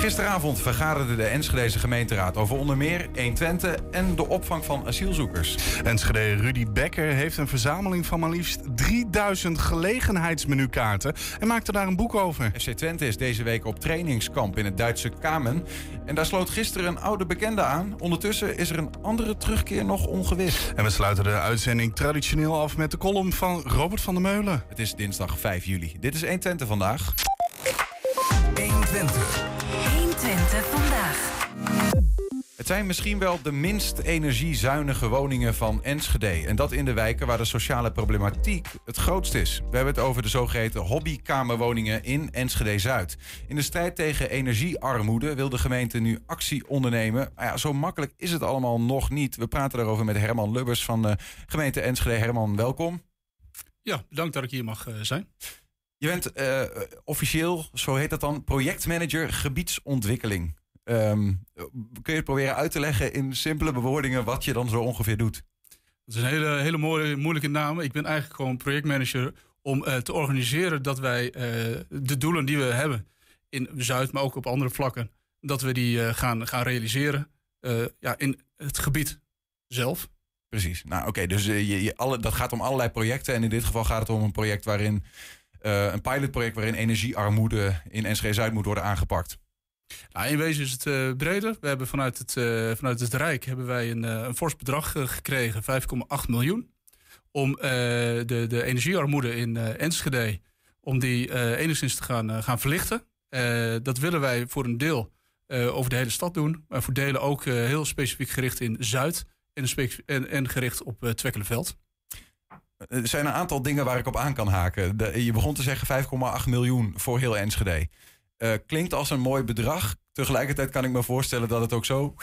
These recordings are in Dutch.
Gisteravond vergaderde de Enschedeze gemeenteraad over onder meer 120 en de opvang van asielzoekers. Enschede Rudy Becker heeft een verzameling van maar liefst 3000 gelegenheidsmenukaarten en maakte daar een boek over. FC Twente is deze week op trainingskamp in het Duitse Kamen. En daar sloot gisteren een oude bekende aan. Ondertussen is er een andere terugkeer nog ongewis. En we sluiten de uitzending traditioneel af met de column van Robert van der Meulen. Het is dinsdag 5 juli. Dit is 120 vandaag. 120. 120 vandaag. Het zijn misschien wel de minst energiezuinige woningen van Enschede. En dat in de wijken waar de sociale problematiek het grootst is. We hebben het over de zogeheten hobbykamerwoningen in Enschede-Zuid. In de strijd tegen energiearmoede wil de gemeente nu actie ondernemen. Maar ja, zo makkelijk is het allemaal nog niet. We praten daarover met Herman Lubbers van de gemeente Enschede. Herman, welkom. Ja, bedankt dat ik hier mag eh, zijn. Je bent eh, officieel, zo heet dat dan, projectmanager gebiedsontwikkeling. Ehm, kun je het proberen uit te leggen in simpele bewoordingen wat je dan zo ongeveer doet? Dat is een hele, hele mooie, moeilijke naam. Ik ben eigenlijk gewoon projectmanager om eh, te organiseren dat wij eh, de doelen die we hebben in Zuid, maar ook op andere vlakken, dat we die eh, gaan, gaan realiseren ja, in het gebied zelf. Precies. Nou, oké, dus je, je, alle, dat gaat om allerlei projecten. En in dit geval gaat het om een project waarin. een pilotproject waarin energiearmoede in Enschede Zuid moet worden aangepakt. Nou, in wezen is het eh, breder. We hebben vanuit het, eh, vanuit het Rijk hebben wij een, eh, een fors bedrag gekregen, 5,8 miljoen. Om de, de energiearmoede in Enschede, om die enigszins te gaan, gaan verlichten. Dat willen wij voor een deel over de hele stad doen. Maar voor delen ook heel specifiek gericht in Zuid en, en, gericht op Twekkelenveld. Er zijn een aantal dingen waar ik op aan kan haken. Je begon te zeggen 5,8 miljoen voor heel Enschede. Eh, klinkt als een mooi bedrag. Tegelijkertijd kan ik me voorstellen dat het ook zo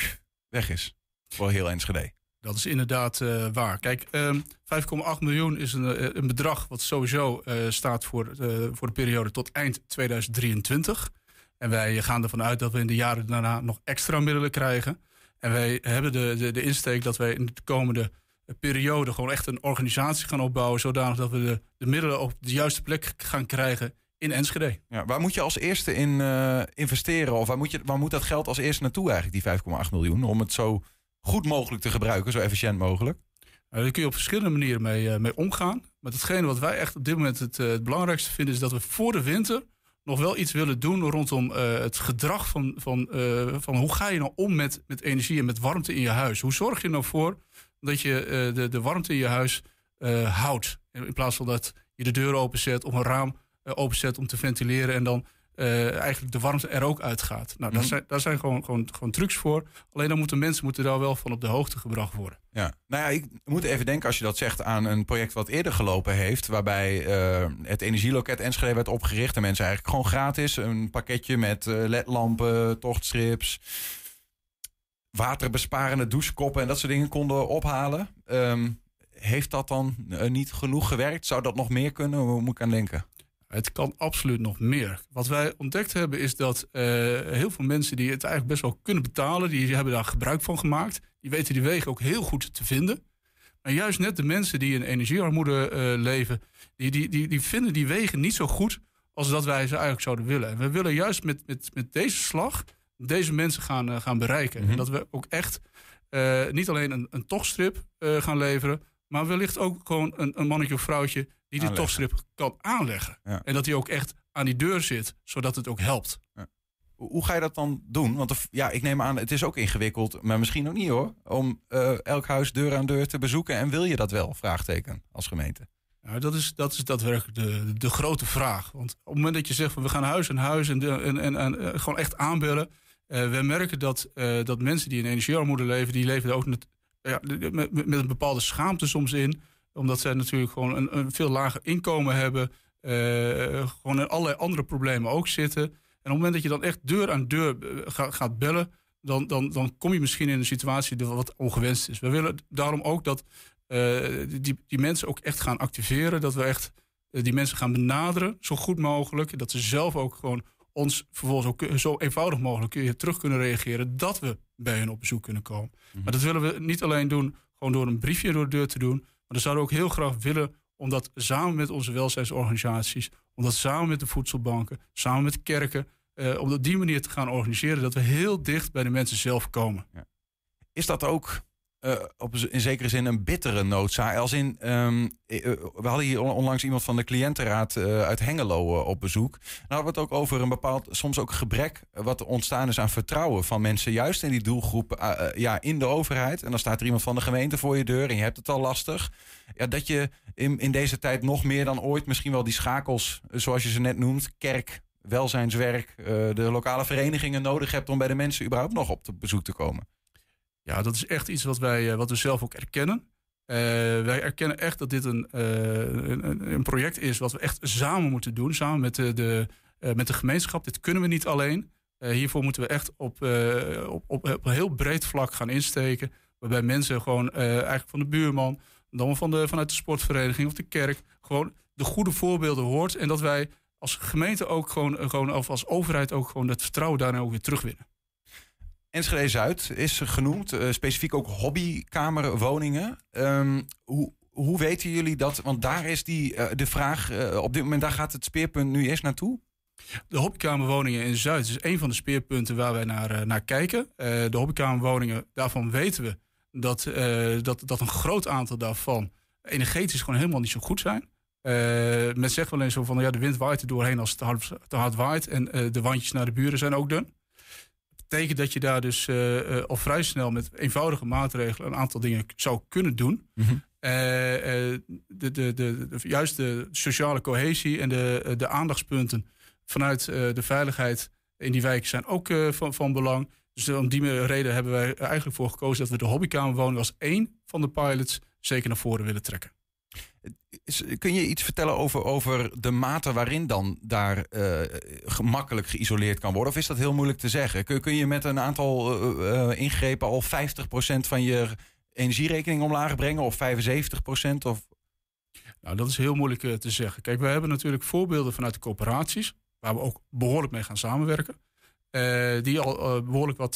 weg is voor heel Enschede. Dat is inderdaad eh, waar. Kijk, ehm, 5,8 miljoen is een, eh, een bedrag wat sowieso staat voor, voor de periode tot eind 2023. En wij gaan ervan uit dat we in de jaren daarna nog extra middelen krijgen. En wij hebben de, de, de insteek dat wij in de komende periode gewoon echt een organisatie gaan opbouwen. Zodanig dat we de, de middelen op de juiste plek gaan krijgen in Enschede. Ja, waar moet je als eerste in eh, investeren? Of waar moet, je, waar moet dat geld als eerste naartoe eigenlijk, die 5,8 miljoen? Om het zo goed mogelijk te gebruiken, zo efficiënt mogelijk. Uh, daar kun je op verschillende manieren mee, uh, mee omgaan. Maar hetgene wat wij echt op dit moment het, het, belangrijkste vinden... is dat we voor de winter nog wel iets willen doen... rondom het gedrag van, van, van hoe ga je nou om met, met energie en met warmte in je huis. Hoe zorg je nou voor dat je de, de warmte in je huis houdt? In plaats van dat je de deur openzet of een raam openzet om te ventileren... en dan uh, eigenlijk de warmte er ook uitgaat. Nou, daar zijn, daar zijn gewoon, gewoon, gewoon trucs voor. Alleen dan moeten mensen moeten daar wel van op de hoogte gebracht worden. Ja, nou ja, ik moet even denken als je dat zegt aan een project wat eerder gelopen heeft. Waarbij uh, het energieloket Enschede werd opgericht. En mensen eigenlijk gewoon gratis een pakketje met uh, ledlampen, tochtstrips, waterbesparende douchekoppen en dat soort dingen konden ophalen. Um, heeft dat dan uh, niet genoeg gewerkt? Zou dat nog meer kunnen? Hoe moet ik aan denken? Het kan absoluut nog meer. Wat wij ontdekt hebben is dat uh, heel veel mensen die het eigenlijk best wel kunnen betalen, die hebben daar gebruik van gemaakt. Die weten die wegen ook heel goed te vinden. Maar juist net de mensen die in energiearmoede uh, leven, die, die, die, die vinden die wegen niet zo goed als dat wij ze eigenlijk zouden willen. En we willen juist met, met, met deze slag deze mensen gaan, uh, gaan bereiken. Mm -hmm. En dat we ook echt niet alleen een, een tochtstrip gaan leveren, maar wellicht ook gewoon een, een mannetje of vrouwtje die die Aanleggen. tochtstrip kan aanleggen. Ja. En dat die ook echt aan die deur zit, zodat het ook helpt. Hoe ga je dat dan doen? Want ja, ik neem aan, het is ook ingewikkeld, maar misschien ook niet hoor. Om uh, elk huis deur aan deur te bezoeken. En wil je dat wel? Vraagteken als gemeente. Nou, dat is, dat is daadwerkelijk de, de grote vraag. Want op het moment dat je zegt van we gaan huis aan huis en, de, en, en, en uh, gewoon echt aanbellen. Uh, we merken dat, dat mensen die in energiearmoede leven, die leven er ook met, ja, met, met een bepaalde schaamte soms in omdat zij natuurlijk gewoon een, een veel lager inkomen hebben. Uh, gewoon in allerlei andere problemen ook zitten. En op het moment dat je dan echt deur aan deur ga, gaat bellen... Dan, dan, dan kom je misschien in een situatie die wat ongewenst is. We willen daarom ook dat uh, die, die mensen ook echt gaan activeren. Dat we echt uh, die mensen gaan benaderen, zo goed mogelijk. Dat ze zelf ook gewoon ons vervolgens ook zo eenvoudig mogelijk terug kunnen reageren... dat we bij hen op bezoek kunnen komen. Mm -hmm. Maar dat willen we niet alleen doen gewoon door een briefje door de deur te doen... Maar dan zouden we ook heel graag willen om dat samen met onze welzijnsorganisaties, om dat samen met de voedselbanken, samen met kerken, eh, om op die manier te gaan organiseren dat we heel dicht bij de mensen zelf komen. Is dat ook eh, op, in zekere zin een bittere noodzaak? Als in, ehm, eh, eh, we hadden hier on- onlangs iemand van de cliëntenraad uit Hengelo op bezoek. Dan hadden we het ook over een bepaald, soms ook gebrek wat ontstaan is aan vertrouwen van mensen, juist in die doelgroep, ja, in de overheid. En dan staat er iemand van de gemeente voor je deur en je hebt het al lastig. Ja, dat je in, in deze tijd nog meer dan ooit misschien wel die schakels, zoals je ze net noemt, kerk, welzijnswerk, de lokale verenigingen nodig hebt om bij de mensen überhaupt nog op bezoek te komen. Ja, dat is echt iets wat wij eh, wat we zelf ook erkennen. Eh, wij erkennen echt dat dit een, eh, een, een- een project is wat we echt samen moeten doen, samen met de, de, met de gemeenschap. Dit kunnen we niet alleen. Hiervoor moeten we echt op, op, op, op een heel breed vlak gaan insteken. Waarbij mensen gewoon eigenlijk van de buurman, dan van de, vanuit de sportvereniging of de kerk, gewoon de goede voorbeelden hoort. En dat wij als gemeente ook gewoon, gewoon of als overheid ook gewoon dat vertrouwen daarin ook weer terugwinnen. Enschede Zuid is genoemd, eh, specifiek ook hobbykamerwoningen. Ehm, hoe, hoe weten jullie dat? Want daar is die, eh, de vraag, eh, op dit moment daar gaat het speerpunt nu eerst naartoe. De hobbykamerwoningen in Zuid is een van de speerpunten waar wij naar, naar kijken. De hobbykamerwoningen, daarvan weten we dat, dat, dat een groot aantal daarvan energetisch gewoon helemaal niet zo goed zijn. Men zegt wel eens zo van ja, de wind waait er doorheen als het te hard, te hard waait. En de wandjes naar de buren zijn ook dun. Betekent dat je daar dus eh, eh, al vrij snel met eenvoudige maatregelen een aantal dingen zou kunnen doen. Eh, eh, de, de, de, de- juist de sociale cohesie en de, de aandachtspunten vanuit de veiligheid in die wijken zijn ook van, van belang. Dus om die reden hebben wij er eigenlijk voor gekozen dat we de hobbykamerwoning als één van de pilots zeker naar voren willen trekken. Kun je iets vertellen over, over de mate waarin dan daar eh, gemakkelijk geïsoleerd kan worden? Of is dat heel moeilijk te zeggen? Kun, kun je met een aantal eh, eh, ingrepen al 50% van je energierekening omlaag brengen? Of 75%? Of... Nou, dat is heel moeilijk te zeggen. Kijk, we hebben natuurlijk voorbeelden vanuit de coöperaties, waar we ook behoorlijk mee gaan samenwerken. die al eh, behoorlijk wat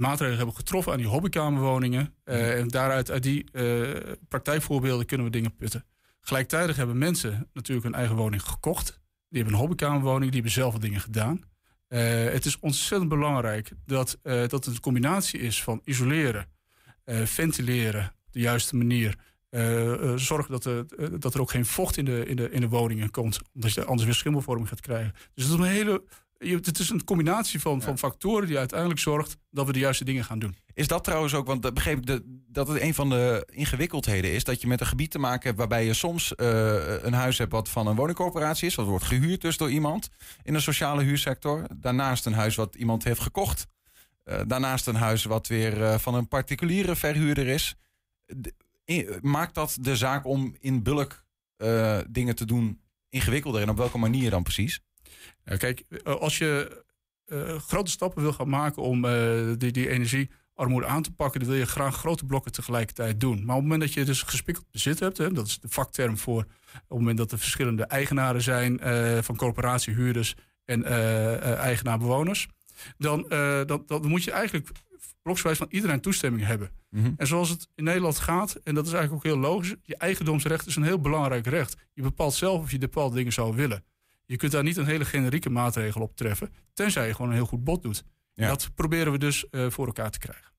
maatregelen hebben getroffen aan die hobbykamerwoningen. Eh, en daaruit, uit die eh, praktijkvoorbeelden, kunnen we dingen putten. Gelijktijdig hebben mensen natuurlijk een eigen woning gekocht. Die hebben een hobbykamerwoning, die hebben zelf wat dingen gedaan. Eh, het is ontzettend belangrijk dat, dat het een combinatie is van isoleren, ventileren op de juiste manier. eh, zorgen dat er, dat er ook geen vocht in de, in, de, in de woningen komt. Omdat je anders weer schimmelvorming gaat krijgen. Dus het is een hele. Je- Het is een combinatie van, van factoren die uiteindelijk zorgt dat we de juiste dingen gaan doen. Is dat trouwens ook, want dat begreep ik de, dat het een van de ingewikkeldheden is, dat je met een gebied te maken hebt waarbij je soms eh, een huis hebt wat van een woningcorporatie is, wat wordt gehuurd dus door iemand in de sociale huursector. Daarnaast een huis wat iemand heeft gekocht. Eh, daarnaast een huis wat weer eh, van een particuliere verhuurder is. De- maakt dat de zaak om in bulk eh, dingen te doen ingewikkelder en op welke manier dan precies? Ja, kijk, eh, als je eh, grote stappen wil gaan maken om eh, die, die energiearmoede aan te pakken, dan wil je graag grote blokken tegelijkertijd doen. Maar op het moment dat je dus gespikkeld bezit hebt, hè, dat is de vakterm voor op het moment dat er verschillende eigenaren zijn eh, van corporatiehuurders en eh, eh, eigenaar-bewoners, dan, eh, dan, dan moet je eigenlijk bloksgewijs van iedereen toestemming hebben. Mhm. En zoals het in Nederland gaat, en dat is eigenlijk ook heel logisch, je eigendomsrecht is een heel belangrijk recht. Je bepaalt zelf of je bepaalde dingen zou willen. Je kunt daar niet een hele generieke maatregel op treffen, tenzij je gewoon een heel goed bod doet. Ja. Dat proberen we dus eh, voor elkaar te krijgen.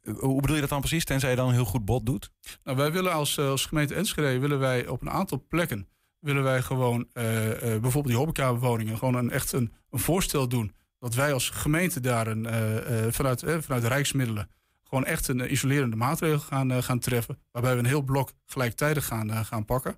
Eh, Hoe bedoel je dat dan precies, tenzij je dan een heel goed bod doet? Nou, wij willen als, eh, als gemeente Enschede willen wij op een aantal plekken willen wij gewoon bijvoorbeeld die hobbykamerwoningen gewoon een, echt een, een voorstel doen dat wij als gemeente daar een, vanuit, vanuit de rijksmiddelen gewoon echt een eh, isolerende maatregel gaan, eh, gaan treffen. Waarbij we een heel blok gelijktijdig gaan, eh, gaan pakken.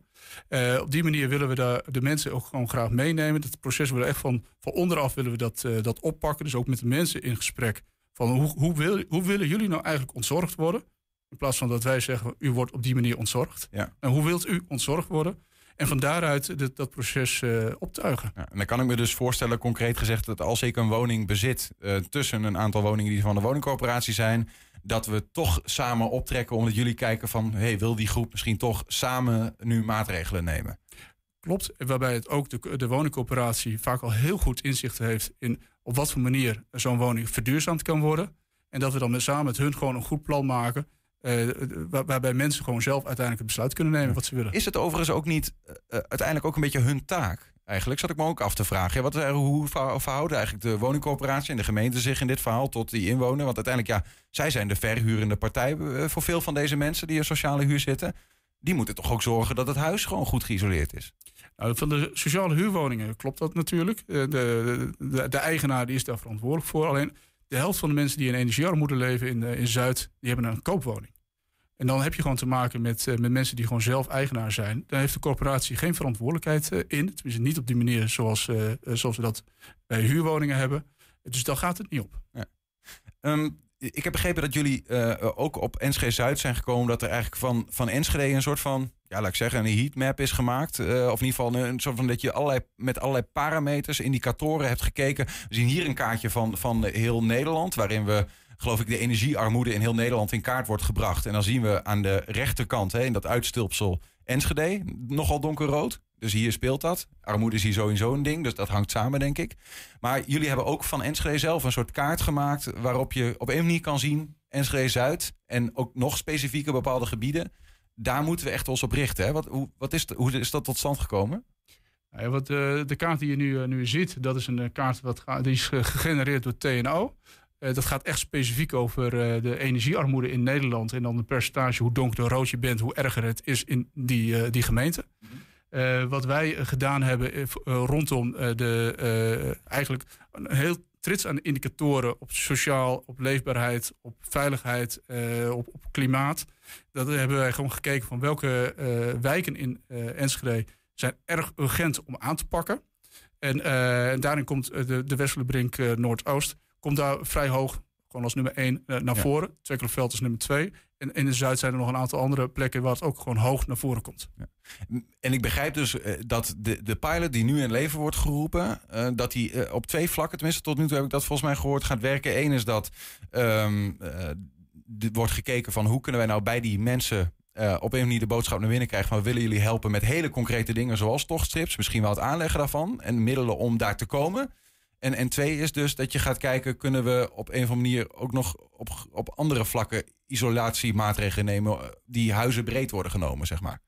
Op die manier willen we daar de mensen ook gewoon graag meenemen. Het proces willen we echt van, van onderaf willen we dat, dat oppakken. Dus ook met de mensen in gesprek. Van hoe, hoe, wil, hoe willen jullie nou eigenlijk ontzorgd worden? In plaats van dat wij zeggen, u wordt op die manier ontzorgd. Ja. En hoe wilt u ontzorgd worden? En van daaruit dat proces optuigen. Ja, en dan kan ik me dus voorstellen, concreet gezegd, dat als ik een woning bezit tussen een aantal woningen die van de woningcorporatie zijn, dat we toch samen optrekken omdat jullie kijken van, hey, wil die groep misschien toch samen nu maatregelen nemen? Klopt. Waarbij het ook de, de woningcorporatie vaak al heel goed inzicht heeft in op wat voor manier zo'n woning verduurzaamd kan worden. En dat we dan met, samen met hun gewoon een goed plan maken. eh, waar- waarbij mensen gewoon zelf uiteindelijk het besluit kunnen nemen wat ze willen. Is het overigens ook niet eh, eh, uiteindelijk ook een beetje hun taak? Eigenlijk zat ik me ook af te vragen. Wat, eh, hoe verhou- verhouden eigenlijk de woningcorporatie en de gemeente zich in dit verhaal tot die inwoner? Want uiteindelijk, ja, zij zijn de verhurende partij eh, voor veel van deze mensen die in sociale huur zitten. Die moeten toch ook zorgen dat het huis gewoon goed geïsoleerd is. Nou, van de sociale huurwoningen klopt dat natuurlijk. Eh, De, de, de, eigenaar die is daar verantwoordelijk voor. Alleen de helft van de mensen die in energiearmoede leven in, in Zuid, die hebben een koopwoning. En dan heb je gewoon te maken met, eh, met mensen die gewoon zelf eigenaar zijn. Daar heeft de corporatie geen verantwoordelijkheid eh, in. Tenminste, niet op die manier zoals, eh, zoals we dat bij huurwoningen hebben. Dus daar gaat het niet op. Ehm, ik heb begrepen dat jullie ook op Enschede Zuid zijn gekomen. Dat er eigenlijk van, van Enschede een soort van, ja, laat ik zeggen, een heatmap is gemaakt. Of in ieder geval een, een soort van dat je allerlei, met allerlei parameters, indicatoren hebt gekeken. We zien hier een kaartje van, van heel Nederland, waarin we. Geloof ik, de energiearmoede in heel Nederland in kaart wordt gebracht. En dan zien we aan de rechterkant, hè, in dat uitstulpsel Enschede, nogal donkerrood. Dus hier speelt dat. Armoede is hier sowieso een ding, dus dat hangt samen, denk ik. Maar jullie hebben ook van Enschede zelf een soort kaart gemaakt... waarop je op één manier kan zien, Enschede Zuid... en ook nog specifieke bepaalde gebieden... daar moeten we echt ons op richten. Hè? Wat, hoe, wat is, de- hoe is dat tot stand gekomen? Nou ja, wat, eh, de kaart die je nu, eh, nu ziet, dat is een eh, kaart wat die is ge- gegenereerd door TNO. Eh, dat gaat echt specifiek over eh, de energiearmoede in Nederland. En dan het percentage, hoe donkerder rood je bent, hoe erger het is in die, eh, die gemeente. Eh, wat wij gedaan hebben rondom de, eigenlijk een heel trits aan indicatoren op sociaal, op leefbaarheid, op veiligheid, op, op klimaat. Dat hebben wij gewoon gekeken van welke wijken in Enschede zijn erg urgent om aan te pakken. En, en daarin komt de, de Noordoost komt daar vrij hoog, gewoon als nummer 1 naar Ja. voren. Twekkelenveld is nummer 2. En in de Zuid zijn er nog een aantal andere plekken waar het ook gewoon hoog naar voren komt. En ik begrijp dus eh, dat de, de pilot die nu in leven wordt geroepen... eh, dat die eh, op twee vlakken, tenminste tot nu toe heb ik dat volgens mij gehoord... gaat werken. Eén is dat eh, er wordt gekeken van hoe kunnen wij nou bij die mensen... eh, op een manier de boodschap naar binnen krijgen van... willen jullie helpen met hele concrete dingen zoals tochtstrips. Misschien wel het aanleggen daarvan en middelen om daar te komen. En, en twee is dus dat je gaat kijken... kunnen we op een of andere manier ook nog op, op andere vlakken... isolatiemaatregelen nemen eh, die huizenbreed worden genomen, zeg maar.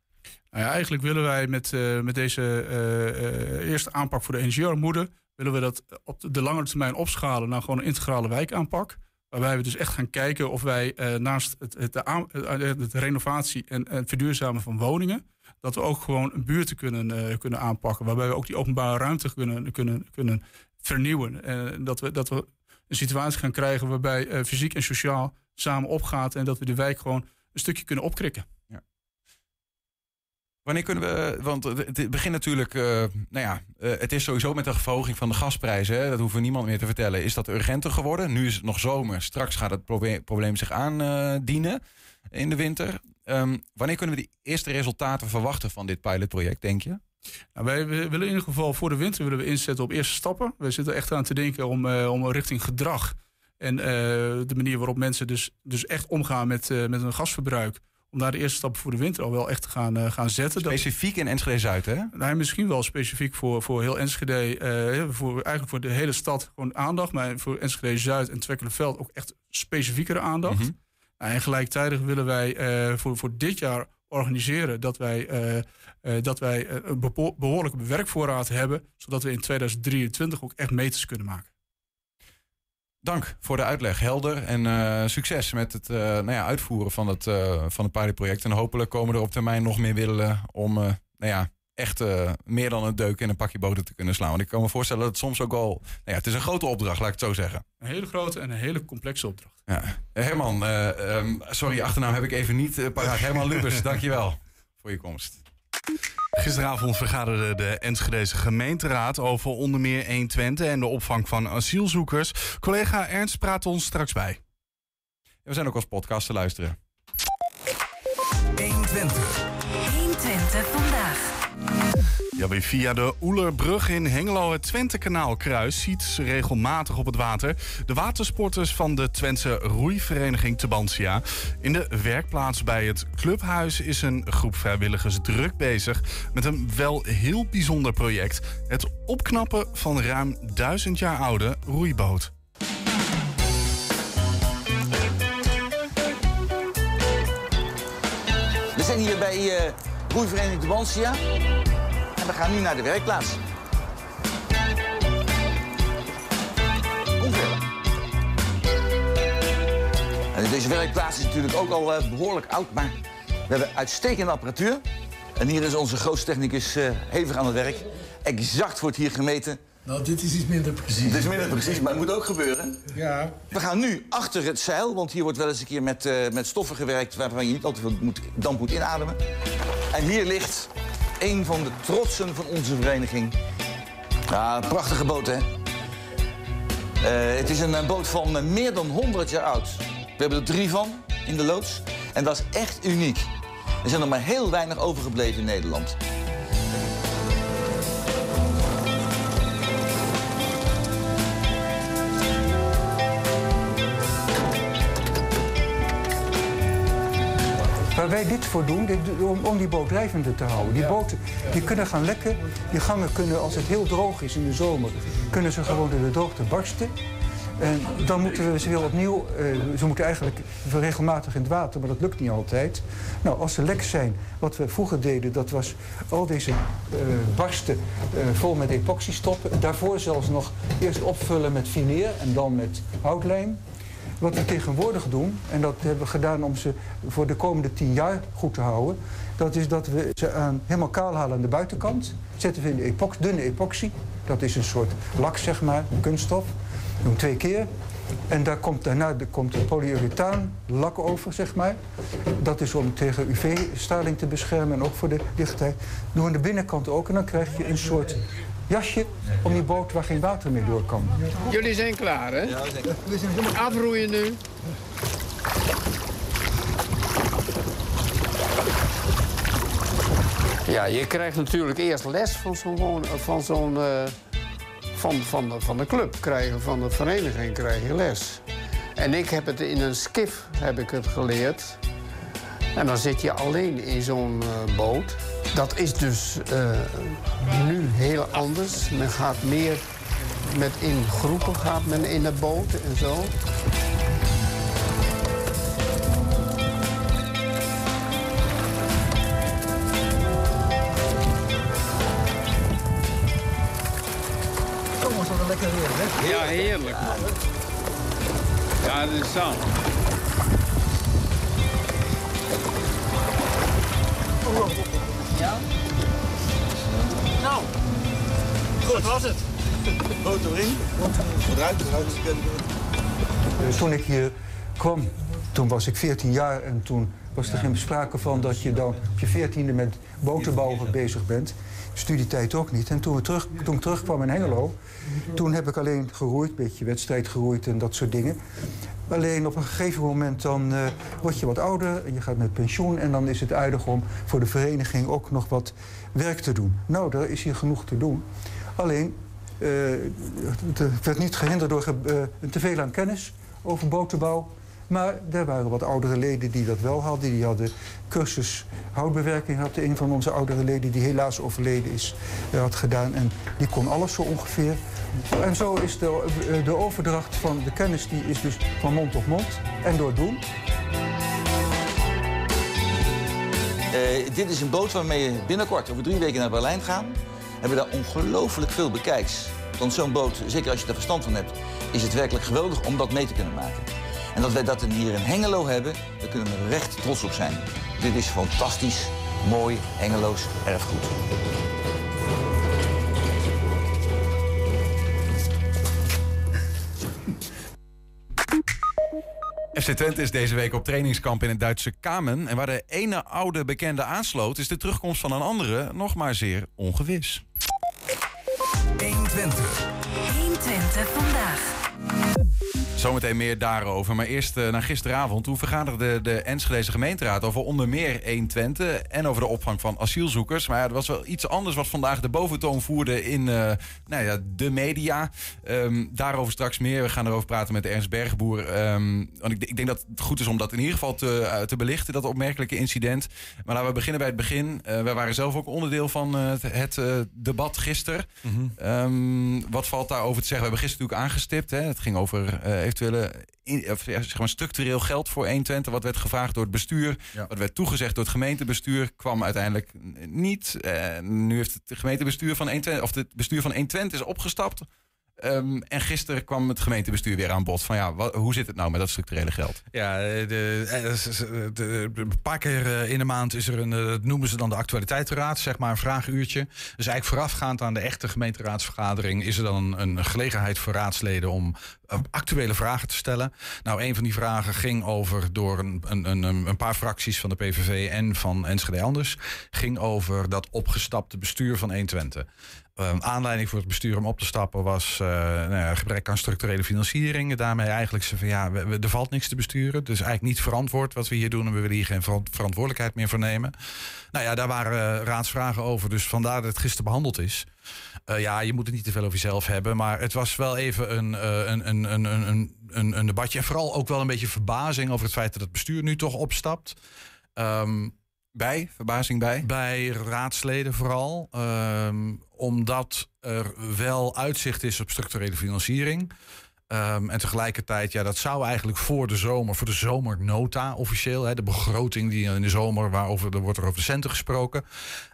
Nou ja, eigenlijk willen wij met, eh, met deze eh, eerste aanpak voor de energiearmoede... willen we dat op de, langere termijn opschalen naar gewoon een integrale wijkaanpak. Waarbij we dus echt gaan kijken of wij naast het, het, de renovatie en het verduurzamen van woningen... dat we ook gewoon buurten kunnen, kunnen aanpakken. Waarbij we ook die openbare ruimte kunnen, kunnen, kunnen vernieuwen. En dat, we, dat we een situatie gaan krijgen waarbij eh, fysiek en sociaal samen opgaat... en dat we de wijk gewoon een stukje kunnen opkrikken. Wanneer kunnen we, want het begint natuurlijk, eh, nou ja, eh, het is sowieso met de verhoging van de gasprijzen, dat hoeven we niemand meer te vertellen, is dat urgenter geworden. Nu is het nog zomer, straks gaat het proble- probleem zich aandienen in de winter. Ehm, wanneer kunnen we die eerste resultaten verwachten van dit pilotproject, denk je? Nou, wij willen in ieder geval voor de winter willen we inzetten op eerste stappen. We zitten echt aan te denken om, eh, om richting gedrag. En eh, de manier waarop mensen dus, dus echt omgaan met, eh, met hun gasverbruik. Om daar de eerste stappen voor de winter al wel echt te gaan, gaan zetten. Specifiek in Enschede-Zuid, hè? nou, misschien wel specifiek voor, voor heel Enschede. voor, eigenlijk voor de hele stad gewoon aandacht. Maar voor Enschede Zuid en Twekkelenveld ook echt specifiekere aandacht. Mhm. Nou, en gelijktijdig willen wij voor, voor dit jaar organiseren dat wij, eh, eh, dat wij eh, een behoorlijke werkvoorraad hebben, zodat we in 2023 ook echt meters kunnen maken. Dank voor de uitleg, helder. En succes met het nou ja, uitvoeren van het, eh, van het pilotproject. En hopelijk komen er op termijn nog meer middelen om nou ja, echt eh, meer dan een deuk in een pakje boter te kunnen slaan. Want ik kan me voorstellen dat het soms ook al... Nou ja, het is een grote opdracht, laat ik het zo zeggen. Een hele grote en een hele complexe opdracht. Ja. Eh, Herman, eh, ehm, sorry, achternaam heb ik even niet eh, paraat. Herman Lubers, dankjewel voor je komst. Gisteravond vergaderde de Enschedeze gemeenteraad over onder meer 120 en de opvang van asielzoekers. Collega Ernst praat ons straks bij. We zijn ook als podcast te luisteren. 120 vandaag. Ja, via de Oelerbrug in Hengelo het Twentekanaal kruist, ziet ze regelmatig op het water de watersporters van de Twentse roeivereniging Tubantia. In de werkplaats bij het clubhuis is een groep vrijwilligers druk bezig met een wel heel bijzonder project: het opknappen van ruim duizend jaar oude roeiboot. We zijn hier bij eh Broeivereniging de Bansia. En we gaan nu naar de werkplaats. Kom deze werkplaats is natuurlijk ook al eh, behoorlijk oud, maar we hebben uitstekende apparatuur. En hier is onze grootstechnicus uh, hevig aan het werk. Exact wordt hier gemeten nou, dit is iets minder precies. Het is minder precies, maar het moet ook gebeuren. Ja. We gaan nu achter het zeil, want hier wordt wel eens een keer met, eh, met stoffen gewerkt... waarvan je niet al te veel moet, damp moet inademen. En hier ligt een van de trotsen van onze vereniging. Ja, prachtige boot, hè? Eh, het is een, eh, boot van meer dan 100 jaar oud. We hebben er drie van in de loods. En dat is echt uniek. Er zijn er maar heel weinig overgebleven in Nederland. Waar wij dit voor doen, dit, om, om die boot drijvende te houden. Die boten die kunnen gaan lekken. Die gangen kunnen, als het heel droog is in de zomer, kunnen ze gewoon door de droogte barsten. En dan moeten we ze weer opnieuw, eh, ze moeten eigenlijk regelmatig in het water, maar dat lukt niet altijd. Nou, als ze lek zijn, wat we vroeger deden, dat was al deze eh, barsten eh, vol met epoxy stoppen. Daarvoor zelfs nog eerst opvullen met fineer en dan met houtlijm. Wat we tegenwoordig doen, en dat hebben we gedaan om ze voor de komende tien jaar goed te houden, dat is dat we ze aan, helemaal kaal halen aan de buitenkant. Zetten we in de epox, dunne epoxy. Dat is een soort lak, zeg maar, een kunststof. Doen we twee keer. En daar komt, daarna de- komt een polyurethaan lak over, zeg maar. Dat is om tegen UV-straling te beschermen en ook voor de dichtheid. Doen we aan de binnenkant ook. En dan krijg je een soort jasje om die boot waar geen water meer door kan. Jullie zijn klaar, hè? Ja, Afroeien nu. Ja, je krijgt natuurlijk eerst les van zo'n van zo'n eh, van, van, de, van de club krijgen, van de vereniging krijg je les. En ik heb het in een skif heb ik het geleerd. En dan zit je alleen in zo'n eh, boot. Dat is dus eh, nu heel anders. Men gaat meer met in groepen gaat men in de boot en zo. Kom ons wat een lekker weer, hè? Ja, heerlijk man. Ja, dat is zo. Nou, goed was het. Boot erin. Eruit, eruit. Eh, Toen ik hier kwam, toen was ik 14 jaar en toen was er geen sprake van dat je dan op je 14e met botenbouwen bezig bent. Studietijd ook niet. En toen, we terug, toen ik terugkwam in Hengelo, toen heb ik alleen geroeid, een beetje wedstrijd geroeid en dat soort dingen. Alleen op een gegeven moment dan eh, word je wat ouder en je gaat met pensioen en dan is het aardig om voor de vereniging ook nog wat werk te doen. Nou, daar is hier genoeg te doen. Alleen, eh, het werd niet gehinderd door eh, een teveel aan kennis over botenbouw. Maar er waren wat oudere leden die dat wel hadden. Die hadden cursus houtbewerking. Had een van onze oudere leden, die helaas overleden is, eh, had gedaan. En die kon alles zo ongeveer. En zo is de, eh, de overdracht van de kennis die is dus van mond tot mond. En door doen. Eh, dit is een boot waarmee we binnenkort, over drie weken, naar Berlijn gaan. Hebben daar ongelooflijk veel bekijks. Want zo'n boot, zeker als je er verstand van hebt, is het werkelijk geweldig om dat mee te kunnen maken. En dat wij dat hier in Hengelo hebben, daar kunnen we recht trots op zijn. Dit is fantastisch, mooi Hengeloos erfgoed. FC Twente is deze week op trainingskamp in het Duitse Kamen. En waar de ene oude bekende aansloot, is de terugkomst van een andere nog maar zeer ongewis. 120. 120 vandaag. Zometeen meer daarover. Maar eerst eh, naar gisteravond. Toen vergaderde de Enschedeze gemeenteraad over onder meer 1 Twente. En over de opvang van asielzoekers. Maar ja, er was wel iets anders wat vandaag de boventoon voerde in eh, nou ja, de media. Ehm, daarover straks meer. We gaan erover praten met Ernst Bergboer. Ehm, want ik, ik denk dat het goed is om dat in ieder geval te, eh, te belichten. Dat opmerkelijke incident. Maar laten we beginnen bij het begin. Wij waren zelf ook onderdeel van het, het debat gisteren. Ehm, wat valt daarover te zeggen? We hebben gisteren natuurlijk aangestipt. Hè? Het ging over eventuele in- of, zeg maar structureel geld voor 120. Wat werd gevraagd door het bestuur. Ja. Wat werd toegezegd door het gemeentebestuur. Kwam uiteindelijk niet. Eh, nu heeft het gemeentebestuur van 120, of het bestuur van 120 is opgestapt. Ehm, en gisteren kwam het gemeentebestuur weer aan bod van ja, wat, hoe zit het nou met dat structurele geld? Ja, de, de, de, een paar keer in de maand is er een, dat noemen ze dan de actualiteitenraad, zeg maar een vraaguurtje. Dus eigenlijk voorafgaand aan de echte gemeenteraadsvergadering is er dan een, gelegenheid voor raadsleden om actuele vragen te stellen. Nou, een van die vragen ging over door een, een, een, een paar fracties van de PVV en van Enschede Anders, ging over dat opgestapte bestuur van 120. Uh, aanleiding voor het bestuur om op te stappen was uh, nou ja, gebrek aan structurele financiering. Daarmee eigenlijk ze van ja, we, er valt niks te besturen. Dus eigenlijk niet verantwoord wat we hier doen en we willen hier geen verantwoordelijkheid meer voor nemen. Nou ja, daar waren uh, raadsvragen over, dus vandaar dat het gisteren behandeld is. Uh, ja, je moet het niet te veel over jezelf hebben, maar het was wel even een, een, een, een, een, een, een debatje. En vooral ook wel een beetje verbazing over het feit dat het bestuur nu toch opstapt. Um, bij? Verbazing bij? Bij raadsleden vooral. Um, omdat er wel uitzicht is op structurele financiering. Um, en tegelijkertijd, ja, dat zou eigenlijk voor de zomer, voor de zomernota officieel, hè, de begroting die in de zomer, waarover er wordt er over de centen gesproken.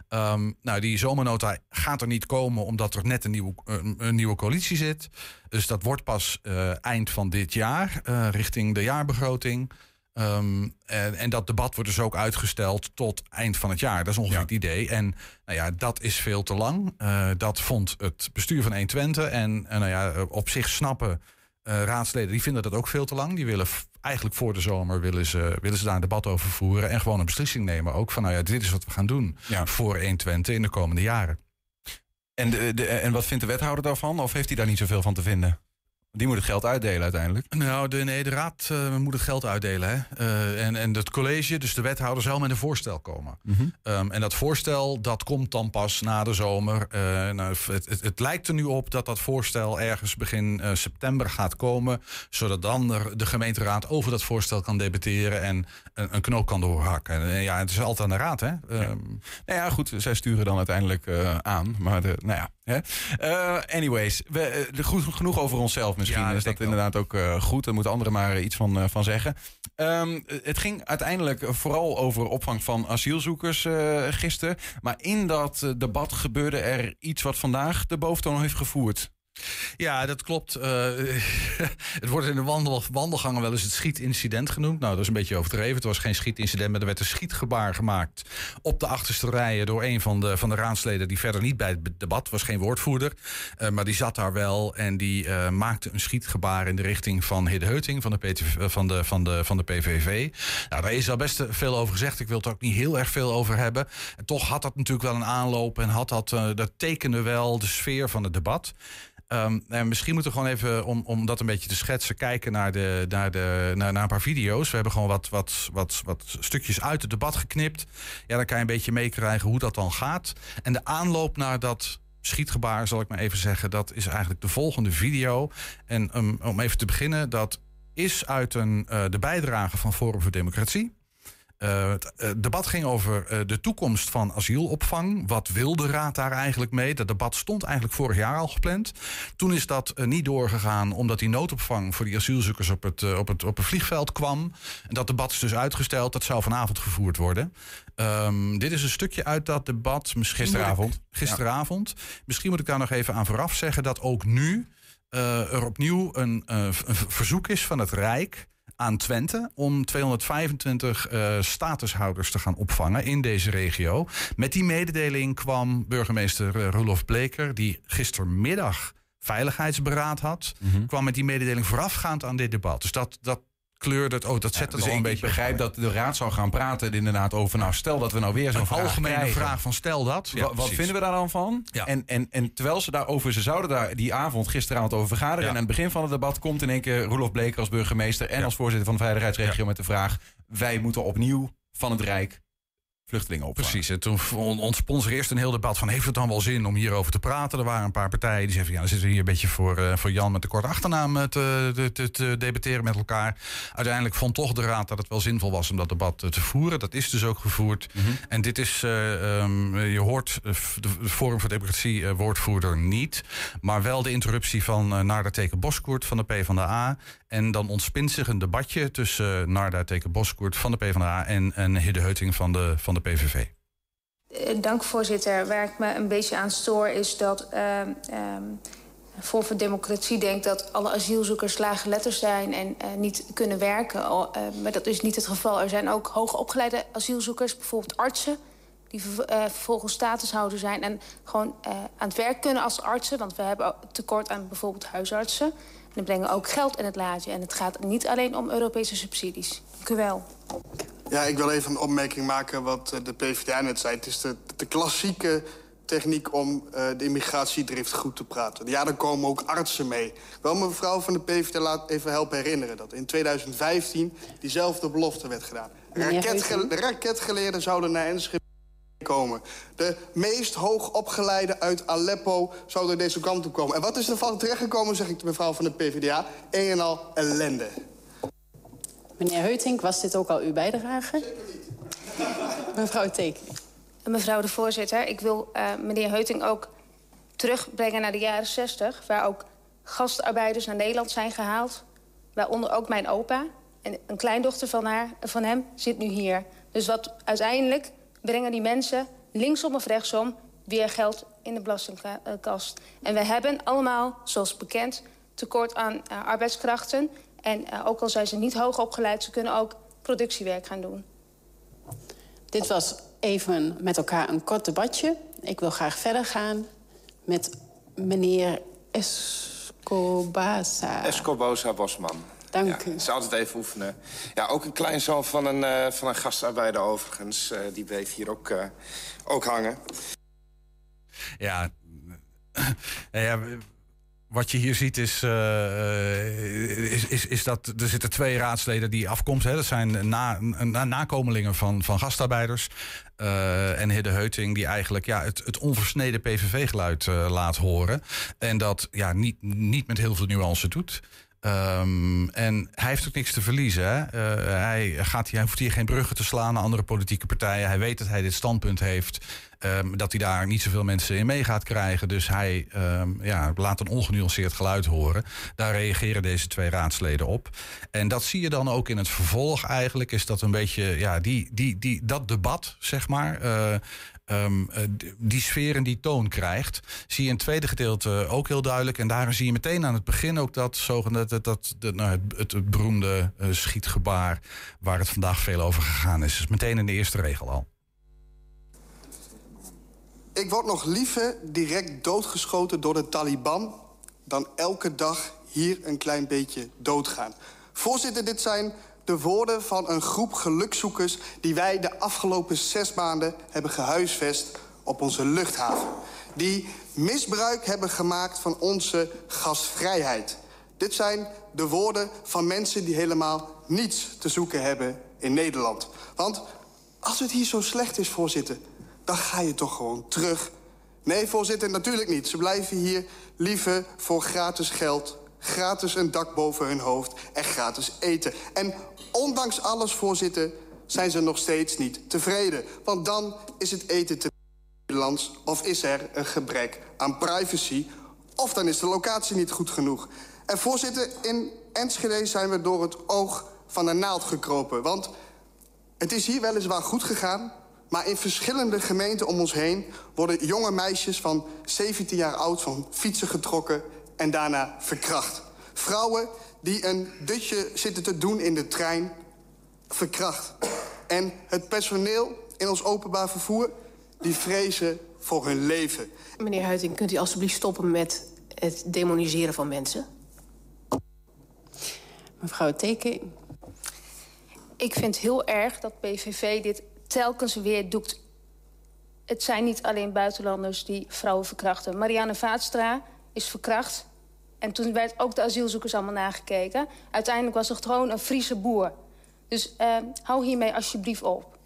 Um, nou, die zomernota gaat er niet komen omdat er net een nieuwe, een, nieuwe coalitie zit. Dus dat wordt pas uh, eind van dit jaar, uh, richting de jaarbegroting. Um, en, en, dat debat wordt dus ook uitgesteld tot eind van het jaar. Dat is ongeveer het idee. En nou ja, dat is veel te lang. Uh, dat vond het bestuur van 120. En, en nou ja, op zich snappen uh, raadsleden, die vinden dat ook veel te lang. Die willen eigenlijk voor de zomer willen ze, willen ze daar een debat over voeren. En gewoon een beslissing nemen. Ook van nou ja, dit is wat we gaan doen ja. voor 120 in de komende jaren. En, de, de, en wat vindt de wethouder daarvan? Of heeft hij daar niet zoveel van te vinden? Die moet het geld uitdelen uiteindelijk. Nou, de, nee, de raad uh, moet het geld uitdelen. Hè? Uh, en, en het college, dus de wethouder, zal met een voorstel komen. Mm -hmm. um, en dat voorstel, dat komt dan pas na de zomer. Uh, nou, het, het, het, lijkt er nu op dat dat voorstel ergens begin september gaat komen. Zodat dan de, de, gemeenteraad over dat voorstel kan debatteren en een, een knoop kan doorhakken. En, ja, het is altijd aan de raad, hè? Ja. Um, nou ja, goed, zij sturen dan uiteindelijk aan. Maar de, nou ja, Hè? Anyways, we, goed, genoeg over onszelf misschien. Ja, is dat inderdaad ook uh, goed. Daar moeten anderen maar iets van, van zeggen. Um, het ging uiteindelijk vooral over opvang van asielzoekers gisteren. Maar in dat debat gebeurde er iets wat vandaag de boventoon heeft gevoerd. Ja, dat klopt. Uh, het wordt in de wandel, wandelgangen wel eens het schietincident genoemd. Nou, dat is een beetje overdreven. Het was geen schietincident, maar er werd een schietgebaar gemaakt op de achterste rijen door een van de, van de raadsleden die verder niet bij het debat was, geen woordvoerder. Uh, maar die zat daar wel en die uh, maakte een schietgebaar in de richting van Hidde Heuting van de, van, de, van, de, van de PVV. Nou, daar is al best veel over gezegd. Ik wil het ook niet heel erg veel over hebben. En toch had dat natuurlijk wel een aanloop en had dat, dat tekende wel de sfeer van het debat. En misschien moeten we gewoon even, om, om dat een beetje te schetsen, kijken naar, de, naar, de, naar, naar een paar video's. We hebben gewoon wat, wat, wat, wat stukjes uit het debat geknipt. Ja, dan kan je een beetje meekrijgen hoe dat dan gaat. En de aanloop naar dat schietgebaar, zal ik maar even zeggen, dat is eigenlijk de volgende video. En um, om even te beginnen, dat is uit een, uh, de bijdrage van Forum voor Democratie. Uh, het uh, debat ging over uh, de toekomst van asielopvang. Wat wil de Raad daar eigenlijk mee? Dat debat stond eigenlijk vorig jaar al gepland. Toen is dat niet doorgegaan omdat die noodopvang voor die asielzoekers op het, op, het, op het vliegveld kwam. En dat debat is dus uitgesteld. Dat zou vanavond gevoerd worden. Um, dit is een stukje uit dat debat. Gisteravond. Gisteravond. Ja. Misschien moet ik daar nog even aan vooraf zeggen dat ook nu er opnieuw een, een verzoek is van het Rijk aan Twente om 225 uh, statushouders te gaan opvangen in deze regio. Met die mededeling kwam burgemeester uh, Roelof Bleker, die gistermiddag veiligheidsberaad had, mm -hmm. kwam met die mededeling voorafgaand aan dit debat. Dus dat, dat kleurde het. Oh, dat zet ja, dus al een beetje. Ik begrijp dat de raad zou gaan praten inderdaad over. Nou, stel dat we nou weer zo'n algemene krijgen. vraag van stel dat. Ja, wat vinden we daar dan van? Ja. En, en, en terwijl ze daarover, ze zouden daar die avond gisteravond over vergaderen. En aan het begin van het debat komt in één keer Roelof Bleker als burgemeester en als voorzitter van de veiligheidsregio met de vraag: wij moeten opnieuw van het Rijk vluchtelingen opvangen. Precies. En toen ontspons er eerst een heel debat van... heeft het dan wel zin om hierover te praten? Er waren een paar partijen die zeiden... ja, dan zitten we hier een beetje voor, uh, voor Jan met de korte achternaam te, te, te, debatteren met elkaar. Uiteindelijk vond toch de Raad dat het wel zinvol was om dat debat te voeren. Dat is dus ook gevoerd. Mm -hmm. En dit is, uh, um, je hoort de Forum voor Democratie uh, woordvoerder niet... maar wel de interruptie van Narda Teken Boskoert van de PvdA... En dan ontspint zich een debatje tussen Narda Teken Boskoert van de PvdA en, en Hidde Heuting van de, van de PVV. Dank voorzitter. Waar ik me een beetje aan stoor is dat uh, uh, Vorm voor Democratie denkt dat alle asielzoekers lage letters zijn en uh, niet kunnen werken. Uh, maar dat is niet het geval. Er zijn ook hoogopgeleide asielzoekers, bijvoorbeeld artsen, die ver, vervolgens statushouder zijn en gewoon aan het werk kunnen als artsen. Want we hebben tekort aan bijvoorbeeld huisartsen. En die brengen ook geld in het laadje. En het gaat niet alleen om Europese subsidies. Dank u wel. Ja, ik wil even een opmerking maken wat de PvdA net zei. Het is de, de klassieke techniek om uh, de immigratiedrift goed te praten. Ja, daar komen ook artsen mee. Wel, mevrouw van de PVD laat even helpen herinneren... dat in 2015 diezelfde belofte werd gedaan. Raketge de raketgeleerden zouden naar Enschede komen. De meest hoogopgeleide uit Aleppo zouden deze kant op komen. En wat is er van terechtgekomen, zeg ik de mevrouw van de PvdA? Een en al ellende. Meneer Heutink, was dit ook al uw bijdrage? Mevrouw Teken. Mevrouw de voorzitter, ik wil uh, meneer Heuting ook terugbrengen naar de jaren 60... waar ook gastarbeiders naar Nederland zijn gehaald. Waaronder ook mijn opa. En een kleindochter van, haar, van hem zit nu hier. Dus wat uiteindelijk brengen die mensen linksom of rechtsom... weer geld in de belastingkast. En we hebben allemaal, zoals bekend, tekort aan uh, arbeidskrachten. En uh, ook al zijn ze niet hoog opgeleid, ze kunnen ook productiewerk gaan doen. Dit was even met elkaar een kort debatje. Ik wil graag verder gaan met meneer Escobaza. Escobosa Bosman. Dank ja, u. Het is altijd even oefenen. Ja, ook een kleinzoon van een, uh, van een gastarbeider overigens. Uh, die bleef hier ook, uh, ook hangen. Ja, ja wat je hier ziet is, uh, is, is, is, dat er zitten twee raadsleden die afkomst. Dat zijn na, na, nakomelingen van, van gastarbeiders. Uh, en Hidde Heuting die eigenlijk ja, het, het onversneden PVV-geluid laat horen. En dat ja, niet, niet met heel veel nuance doet. Um, en hij heeft ook niks te verliezen. Hè? Uh, hij, gaat, hij hoeft hier geen bruggen te slaan naar andere politieke partijen. Hij weet dat hij dit standpunt heeft. Um, dat hij daar niet zoveel mensen in mee gaat krijgen. Dus hij um, ja, laat een ongenuanceerd geluid horen. Daar reageren deze twee raadsleden op. En dat zie je dan ook in het vervolg eigenlijk. Is dat een beetje ja, die, die, die, dat debat, zeg maar. Uh, Um, uh, die sfeer en die toon krijgt. Zie je in het tweede gedeelte ook heel duidelijk. En daarin zie je meteen aan het begin ook dat, zogenaamde, dat, dat, nou, het, het, beroemde uh, schietgebaar. waar het vandaag veel over gegaan is. Dus meteen in de eerste regel al. Ik word nog liever direct doodgeschoten door de Taliban. dan elke dag hier een klein beetje doodgaan. Voorzitter, dit zijn de woorden van een groep gelukzoekers... die wij de afgelopen zes maanden hebben gehuisvest op onze luchthaven. Die misbruik hebben gemaakt van onze gastvrijheid. Dit zijn de woorden van mensen die helemaal niets te zoeken hebben in Nederland. Want als het hier zo slecht is, voorzitter... dan ga je toch gewoon terug. Nee, voorzitter, natuurlijk niet. Ze blijven hier liever voor gratis geld gratis een dak boven hun hoofd en gratis eten. En ondanks alles, voorzitter, zijn ze nog steeds niet tevreden. Want dan is het eten te Nederlands of is er een gebrek aan privacy... of dan is de locatie niet goed genoeg. En voorzitter, in Enschede zijn we door het oog van de naald gekropen. Want het is hier weliswaar goed gegaan... maar in verschillende gemeenten om ons heen... worden jonge meisjes van 17 jaar oud van fietsen getrokken en daarna verkracht. Vrouwen die een dutje zitten te doen in de trein, verkracht. En het personeel in ons openbaar vervoer, die vrezen voor hun leven. Meneer Huiting, kunt u alstublieft stoppen met het demoniseren van mensen? Mevrouw Teken. Ik vind heel erg dat PVV dit telkens weer doet. Het zijn niet alleen buitenlanders die vrouwen verkrachten. Marianne Vaatstra is verkracht. En toen werd ook de asielzoekers allemaal nagekeken. Uiteindelijk was het gewoon een Friese boer. Dus uh, hou hiermee alsjeblieft op.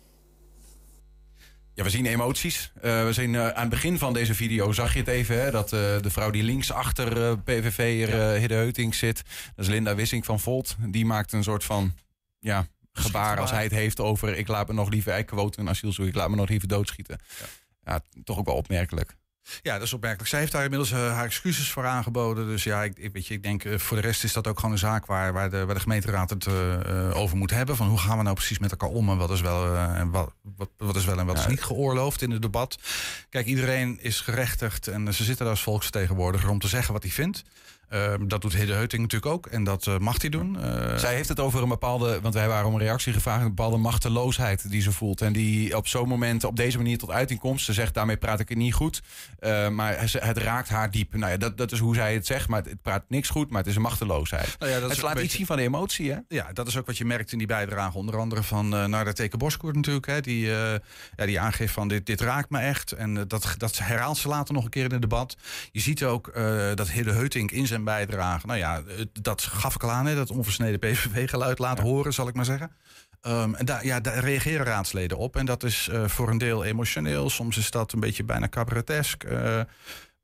Ja, we zien emoties. Uh, we zien uh, aan het begin van deze video zag je het even. Hè, dat de vrouw die links achter PVV'er. Hidde Heuting zit. Dat is Linda Wissing van Volt. Die maakt een soort van ja, gebaar als hij het heeft over... ik laat me nog liever, ik quote een asielzoeker, ik laat me nog liever doodschieten. Ja. ja, toch ook wel opmerkelijk. Ja, dat is opmerkelijk. Zij heeft daar inmiddels eh, haar excuses voor aangeboden. Dus ja, ik, ik, weet je, ik denk eh, voor de rest is dat ook gewoon een zaak waar, waar, de, waar de gemeenteraad het eh, over moet hebben. Van hoe gaan we nou precies met elkaar om en wat is wel, en wat, wat, wat is wel en wat is niet geoorloofd in het debat. Kijk, iedereen is gerechtigd en ze zitten daar als volksvertegenwoordiger om te zeggen wat hij vindt. Ehm, dat doet Hidde Heuting natuurlijk ook en dat eh, mag hij doen. Eh, Zij heeft het over een bepaalde, want wij waren om een reactie gevraagd, een bepaalde machteloosheid die ze voelt. En die op zo'n moment, op deze manier tot uiting komt. Ze zegt, daarmee praat ik het niet goed. Eh, maar het raakt haar diep. Nou ja, dat, dat is hoe zij het zegt. Maar het, praat niks goed, maar het is een machteloosheid. Nou ja, dat het laat iets zien van de emotie, hè? Ja, dat is ook wat je merkt in die bijdrage. Onder andere van uh, Narda Teke Boskoert natuurlijk. Hè, die, ja, die aangeeft van dit, dit raakt me echt. En dat, dat herhaalt ze later nog een keer in het debat. Je ziet ook dat Hidde Heutink in zijn bijdrage... Nou ja, dat gaf ik al aan, hè, dat onversneden PVV-geluid laten horen, zal ik maar zeggen. Ehm, en daar, ja, daar reageren raadsleden op. En dat is eh, voor een deel emotioneel. Soms is dat een beetje bijna cabaretesk. Eh,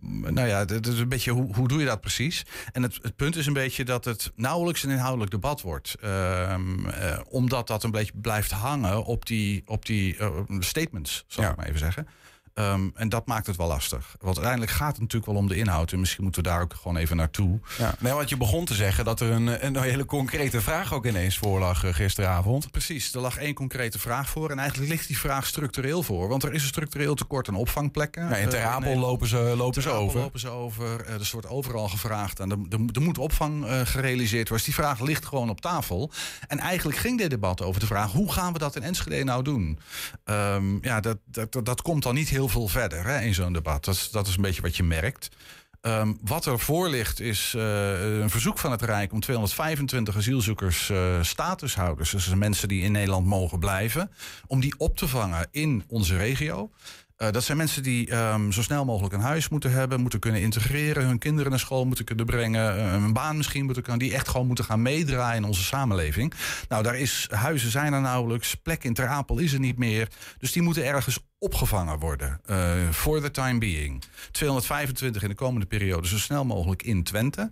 nou ja, het is een beetje hoe, hoe doe je dat precies? En het, het punt is een beetje dat het nauwelijks een inhoudelijk debat wordt. Ehm, eh, omdat dat een beetje blijft hangen op die, op die statements, zal ik maar even zeggen. Ehm, en dat maakt het wel lastig. Want uiteindelijk gaat het natuurlijk wel om de inhoud. En misschien moeten we daar ook gewoon even naartoe. Ja, nee, want je begon te zeggen dat er een, een hele concrete vraag ook ineens voor lag eh, gisteravond. Precies, er lag één concrete vraag voor. En eigenlijk ligt die vraag structureel voor. Want er is een structureel tekort aan opvangplekken. Ja, in Ter Eh, Apel Nederland. lopen ze, lopen Ter ze over. lopen ze over. Eh, Er wordt overal gevraagd. En er, er, er moet opvang gerealiseerd worden. Dus die vraag ligt gewoon op tafel. En eigenlijk ging dit debat over de vraag... hoe gaan we dat in Enschede nou doen? Ehm, ja, dat, dat, dat, dat komt dan niet heel veel verder hè, in zo'n debat. Dat, dat is een beetje wat je merkt. Ehm, wat er voor ligt is eh, een verzoek van het Rijk om 225 asielzoekers, eh, statushouders, dus mensen die in Nederland mogen blijven, om die op te vangen in onze regio. Eh, dat zijn mensen die ehm, zo snel mogelijk een huis moeten hebben, moeten kunnen integreren, hun kinderen naar school moeten kunnen brengen, eh, een baan misschien moeten kunnen, die echt gewoon moeten gaan meedraaien in onze samenleving. Nou, daar is huizen zijn er nauwelijks, plek in Ter Apel is er niet meer, dus die moeten ergens opgevangen worden. eh, For the time being. 225 in de komende periode, zo snel mogelijk in Twente.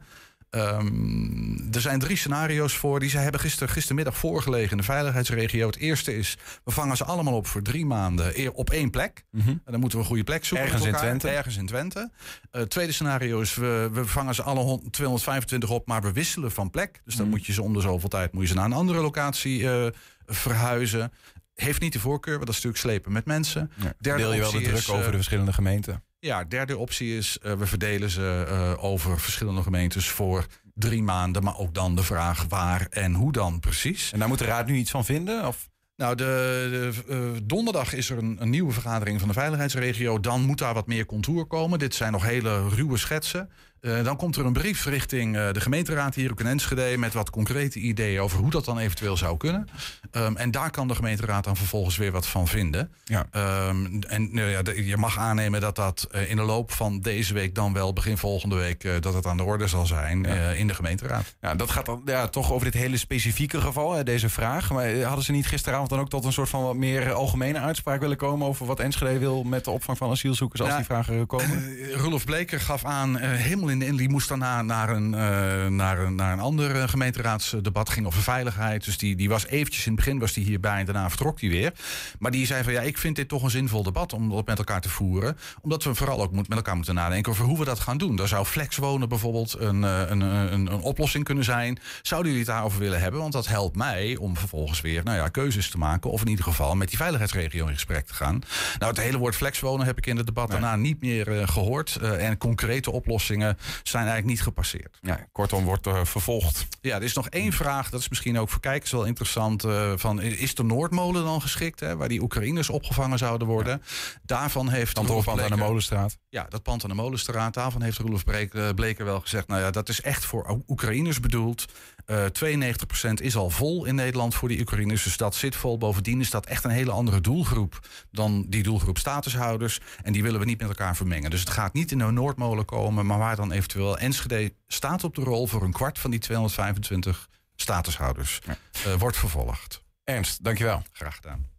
Ehm, er zijn drie scenario's voor. Die ze hebben gister, gistermiddag voorgelegen in de veiligheidsregio. Het eerste is, we vangen ze allemaal op voor drie maanden op één plek. En dan moeten we een goede plek zoeken. Mhm. Ergens in. Twente. Ergens in Twente. Eh, Het tweede scenario is, we, we vangen ze alle hon- 225 op, maar we wisselen van plek. Dus dan Mhm. moet je ze om de zoveel tijd moet je ze naar een andere locatie eh, verhuizen. Heeft niet de voorkeur, want dat is natuurlijk slepen met mensen. Derde Deel je wel de druk is, eh, over de verschillende gemeenten? Ja, derde optie is, eh, we verdelen ze eh, over verschillende gemeentes voor drie maanden. Maar ook dan de vraag waar en hoe dan precies. En daar moet de raad nu iets van vinden? Of? Nou, de, de, eh, donderdag is er een, een nieuwe vergadering van de veiligheidsregio. Dan moet daar wat meer contour komen. Dit zijn nog hele ruwe schetsen. Eh, dan komt er een brief richting eh, de gemeenteraad hier ook in Enschede... met wat concrete ideeën over hoe dat dan eventueel zou kunnen. Ehm, en daar kan de gemeenteraad dan vervolgens weer wat van vinden. Ja. Ehm, en nou ja, de- je mag aannemen dat dat eh, in de loop van deze week... dan wel begin volgende week dat het aan de orde zal zijn in de gemeenteraad. Ja, dat gaat dan ja, toch over dit hele specifieke geval, hè, deze vraag. Maar hadden ze niet gisteravond dan ook tot een soort van wat meer algemene uitspraak willen komen over wat Enschede wil met de opvang van asielzoekers als Ja. die vragen komen? Rudolf Bleker gaf aan, helemaal in de in, die moest daarna naar een, eh, naar een, naar een ander eh, gemeenteraadsdebat, ging over veiligheid. Dus die, die was eventjes in het begin was die hierbij en daarna vertrok hij weer. Maar die zei van ja, ik vind dit toch een zinvol debat om dat met elkaar te voeren. Omdat we vooral ook moet, met elkaar moeten nadenken over hoe we dat gaan doen. Daar zou flexwonen bijvoorbeeld een, eh, een, een, een, een oplossing kunnen zijn. Zouden jullie het daarover willen hebben? Want dat helpt mij om vervolgens weer nou ja, keuzes te maken. Of in ieder geval met die veiligheidsregio in gesprek te gaan. Nou, het hele woord flexwonen heb ik in het debat daarna niet meer eh, gehoord. Eh, en concrete oplossingen zijn eigenlijk niet gepasseerd. Ja, kortom, wordt er vervolgd. Ja, er is nog één vraag, dat is misschien ook voor kijkers wel interessant. eh, van, is de Noordmolen dan geschikt, hè, waar die Oekraïners opgevangen zouden worden? Daarvan heeft Roelof aan de Molenstraat. Ja, dat pand aan de Molenstraat. Daarvan heeft Roelof eh, Bleker wel gezegd... nou ja, dat is echt voor Oekraïners bedoeld. Eh 92% is al vol in Nederland voor die Oekraïners. Dus dat zit vol. Bovendien is dat echt een hele andere doelgroep... dan die doelgroep statushouders. En die willen we niet met elkaar vermengen. Dus het gaat niet in de Noordmolen komen... maar waar dan eventueel Enschede staat op de rol... voor een kwart van die 225 statushouders. Eh, wordt vervolgd. Ernst, dankjewel. Graag gedaan.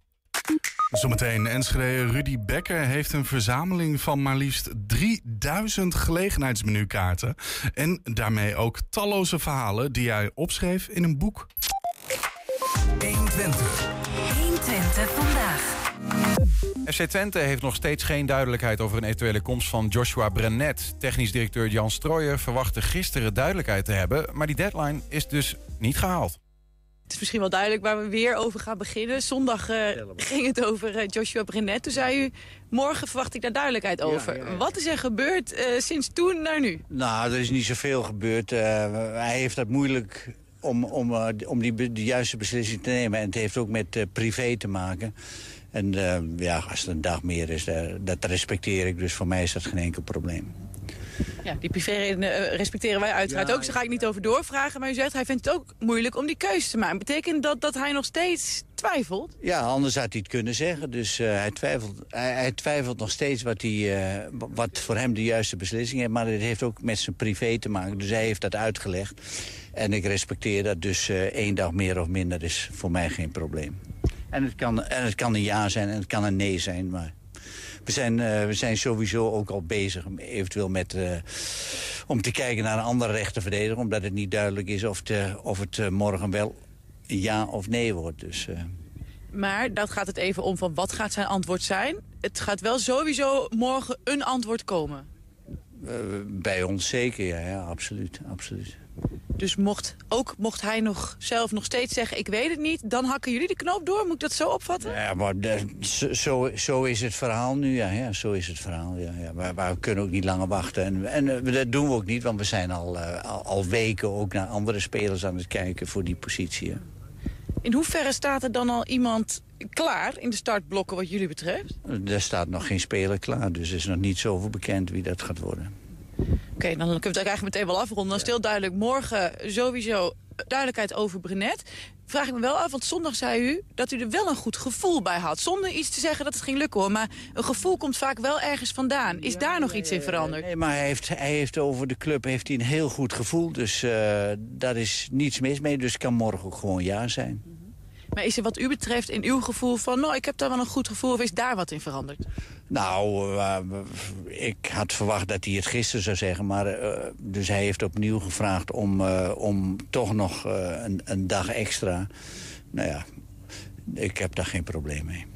Zometeen Enschede Rudy Becker heeft een verzameling van maar liefst 3000 gelegenheidsmenukaarten. En daarmee ook talloze verhalen die hij opschreef in een boek. 120. 120 vandaag. FC Twente heeft nog steeds geen duidelijkheid over een eventuele komst van Joshua Brenet. Technisch directeur Jan Strooijer verwachtte gisteren duidelijkheid te hebben, maar die deadline is dus niet gehaald. Het is misschien wel duidelijk waar we weer over gaan beginnen. Zondag eh, ging het over eh, Joshua Brenet. Toen zei u, morgen verwacht ik daar duidelijkheid over. Wat is er gebeurd eh, sinds toen naar nu? Nou, er is niet zoveel gebeurd. Eh, hij heeft het moeilijk om, om, eh, om die, de juiste beslissing te nemen. En het heeft ook met eh, privé te maken. En eh, ja, als het een dag meer is, dat respecteer ik. Dus voor mij is dat geen enkel probleem. Ja, die privéredenen eh, respecteren wij uiteraard ook. Daar ga ik niet over doorvragen. Maar u zegt, hij vindt het ook moeilijk om die keuze te maken. Betekent dat dat hij nog steeds twijfelt? Ja, anders had hij het kunnen zeggen. Dus eh, hij, twijfelt, hij, hij twijfelt nog steeds wat, hij, eh, wat voor hem de juiste beslissing is. Maar het heeft ook met zijn privé te maken. Dus hij heeft dat uitgelegd. En ik respecteer dat. Dus eh, één dag meer of minder is voor mij geen probleem. En het, kan, en het kan een ja zijn en het kan een nee zijn. Maar we zijn, eh, we zijn sowieso ook al bezig eventueel met, eh, om te kijken naar een andere rechterverdediger. Omdat het niet duidelijk is of, het, of het eh, morgen wel ja of nee wordt. Dus... eh, Maar dat gaat het even om van wat gaat zijn antwoord zijn. Het gaat wel sowieso morgen een antwoord komen. Eh, bij ons zeker, ja, ja absoluut, absoluut. Dus mocht, ook mocht hij nog zelf nog steeds zeggen, ik weet het niet... dan hakken jullie de knoop door, moet ik dat zo opvatten? Ja, maar de- zo, zo, is het verhaal nu, ja, ja zo is het verhaal. Ja, ja. Maar, maar we kunnen ook niet langer wachten. En, en eh, dat doen we ook niet, want we zijn al, eh, al, al weken ook naar andere spelers aan het kijken voor die positie. ja. In hoeverre staat er dan al iemand klaar in de startblokken wat jullie betreft? Er staat nog geen speler klaar, dus er is nog niet zoveel bekend wie dat gaat worden. Oké, dan kunnen we het eigenlijk meteen wel afronden. Dan stil duidelijk morgen sowieso duidelijkheid over Brenet. Vraag ik me wel af, want zondag zei u dat u er wel een goed gevoel bij had. Zonder iets te zeggen dat het ging lukken hoor. Maar een gevoel komt vaak wel ergens vandaan. Is daar nog iets in veranderd? Nee, maar hij heeft, hij heeft over de club heeft hij een heel goed gevoel. Dus eh, daar is niets mis mee. Dus het kan morgen ook gewoon ja zijn. Maar is er wat u betreft in uw gevoel van... nou, ik heb daar wel een goed gevoel of is daar wat in veranderd? Nou, eh, ik had verwacht dat hij het gisteren zou zeggen. Maar, eh, dus hij heeft opnieuw gevraagd om, eh, om toch nog een, een dag extra. Nou ja, ik heb daar geen probleem mee.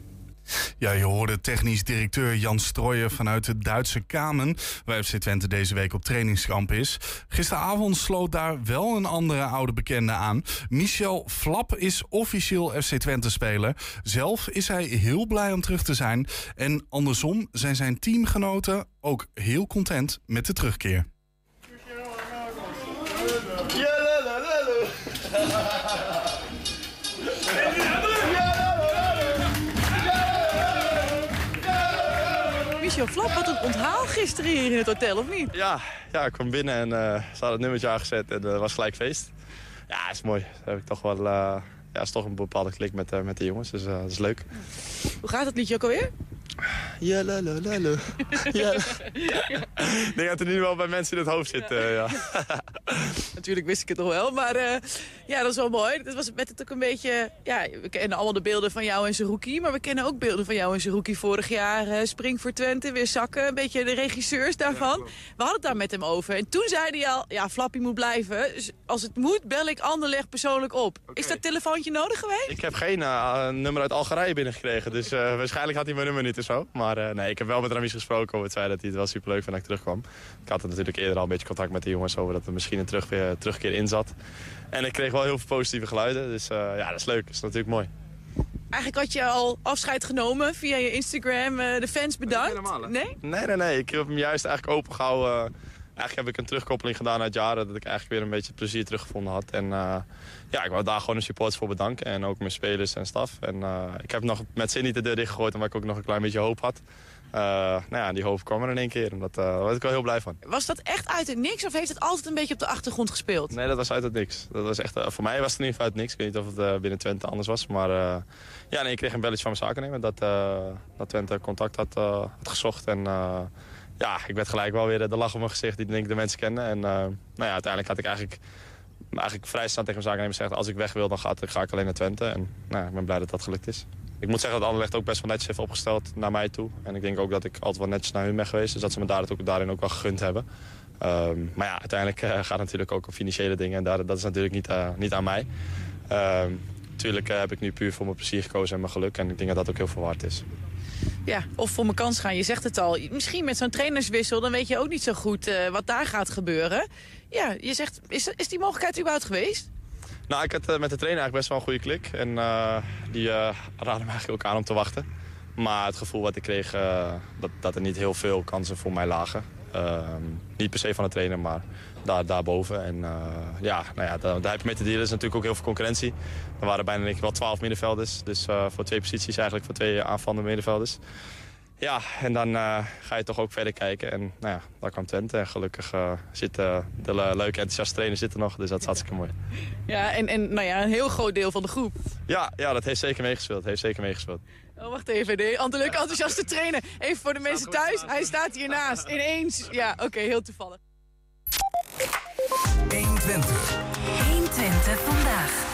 Ja, je hoorde technisch directeur Jan Strooijer vanuit de Duitse Kamen... waar FC Twente deze week op trainingskamp is. Gisteravond sloot daar wel een andere oude bekende aan. Michel Flap is officieel FC Twente-speler. Zelf is hij heel blij om terug te zijn. En andersom zijn zijn teamgenoten ook heel content met de terugkeer. Michel Flap, wat een onthaal gisteren hier in het hotel, of niet? Ja, ja, ik kwam binnen en eh, ze hadden het nummertje aangezet en er was gelijk feest. Ja, dat is mooi. Daar heb ik toch wel... eh, ja, is toch een bepaalde klik met, eh, met de jongens, dus eh, dat is leuk. Hoe gaat het liedje ook alweer? Ja, la, la, la, la. Ja. Ik denk dat er nu wel bij mensen in het hoofd zit, eh, ja. Natuurlijk wist ik het nog wel, maar eh, ja, dat is wel mooi. Dat was met het ook een beetje... Ja, we kennen allemaal de beelden van jou en Zerouki, maar we kennen ook beelden van jou en Zerouki vorig jaar. eh, Spring voor Twente, weer zakken, een beetje de regisseurs daarvan. we hadden het daar met hem over. En toen zei hij al, ja, Flappy moet blijven. Dus als het moet, bel ik Anderlecht persoonlijk op. Is dat telefoontje nodig geweest? Ik heb geen nummer uit Algerije binnengekregen, dus eh, waarschijnlijk had hij mijn nummer niet of zo. Maar eh, nee, ik heb wel met Ramis gesproken over het feit dat hij het wel superleuk vond dat ik terugkwam. Ik had er natuurlijk eerder al een beetje contact met de jongens over dat er misschien een terugkeer, terugkeer in zat. En ik kreeg wel heel veel positieve geluiden, dus eh, ja, dat is leuk. Dat is natuurlijk mooi. Eigenlijk had je al afscheid genomen via je Instagram, eh, de fans bedankt. Nee? Nee, nee, nee. Ik heb hem juist eigenlijk opengehouden. Eigenlijk heb ik een terugkoppeling gedaan uit jaren dat ik eigenlijk weer een beetje plezier teruggevonden had. En eh, ja, ik wou daar gewoon de supporters voor bedanken. En ook mijn spelers en staf. En eh, ik heb nog met zin niet de deur dichtgegooid, omdat ik ook nog een klein beetje hoop had. Eh, nou ja, die hoop kwam er in één keer. En dat, daar was ik wel heel blij van. Was dat echt uit het niks of heeft het altijd een beetje op de achtergrond gespeeld? Nee, dat was uit het niks. Dat was echt, voor mij was het in ieder geval uit niks. Ik weet niet of het binnen Twente anders was. Maar ja, nee, ik kreeg een belletje van mijn zakennemer dat, dat Twente contact had, had gezocht. En ja, ik werd gelijk wel weer de lach op mijn gezicht die denk de mensen kennen. En eh, nou ja, uiteindelijk had ik eigenlijk, eigenlijk vrij snel tegen mijn zakennemer gezegd... als ik weg wil, dan ga, ga ik alleen naar Twente. En nou, ik ben blij dat dat gelukt is. Ik moet zeggen dat Anderlecht ook best wel netjes heeft opgesteld naar mij toe. En ik denk ook dat ik altijd wel netjes naar hun ben geweest. Dus dat ze me daar ook, daarin ook wel gegund hebben. Ehm, maar ja, uiteindelijk eh, gaat het natuurlijk ook om financiële dingen. En daar, dat is natuurlijk niet, eh, niet aan mij. Ehm, natuurlijk eh, heb ik nu puur voor mijn plezier gekozen en mijn geluk. En ik denk dat dat ook heel veel waard is. Ja, of voor mijn kans gaan. Je zegt het al. Misschien met zo'n trainerswissel, dan weet je ook niet zo goed eh, wat daar gaat gebeuren. Ja, je zegt, is, is die mogelijkheid überhaupt geweest? Nou, ik had eh, met de trainer eigenlijk best wel een goede klik. En eh, die raadde me eigenlijk ook aan om te wachten. Maar het gevoel wat ik kreeg, dat, dat er niet heel veel kansen voor mij lagen. Ehm, niet per se van de trainer, maar daar, daarboven. En eh, ja, nou ja, daar, daar heb je mee te dealen. Er is natuurlijk ook heel veel concurrentie. Er waren bijna denk ik wel twaalf middenvelders. Dus eh, voor twee posities eigenlijk, voor twee aanvallende middenvelders. Ja, en dan eh, ga je toch ook verder kijken. En nou ja, daar kwam Twente. En gelukkig uh, zitten de le leuke, enthousiaste trainers zitten nog. Dus dat is hartstikke mooi. Ja, en, en nou ja, een heel groot deel van de groep. Ja, ja dat heeft zeker meegespeeld. Heeft zeker meegespeeld. Oh, wacht even. De leuke, enthousiaste trainer. Even voor de mensen thuis. Hij staat hiernaast. Ineens. Ja, oké, heel toevallig. 120. 120 vandaag.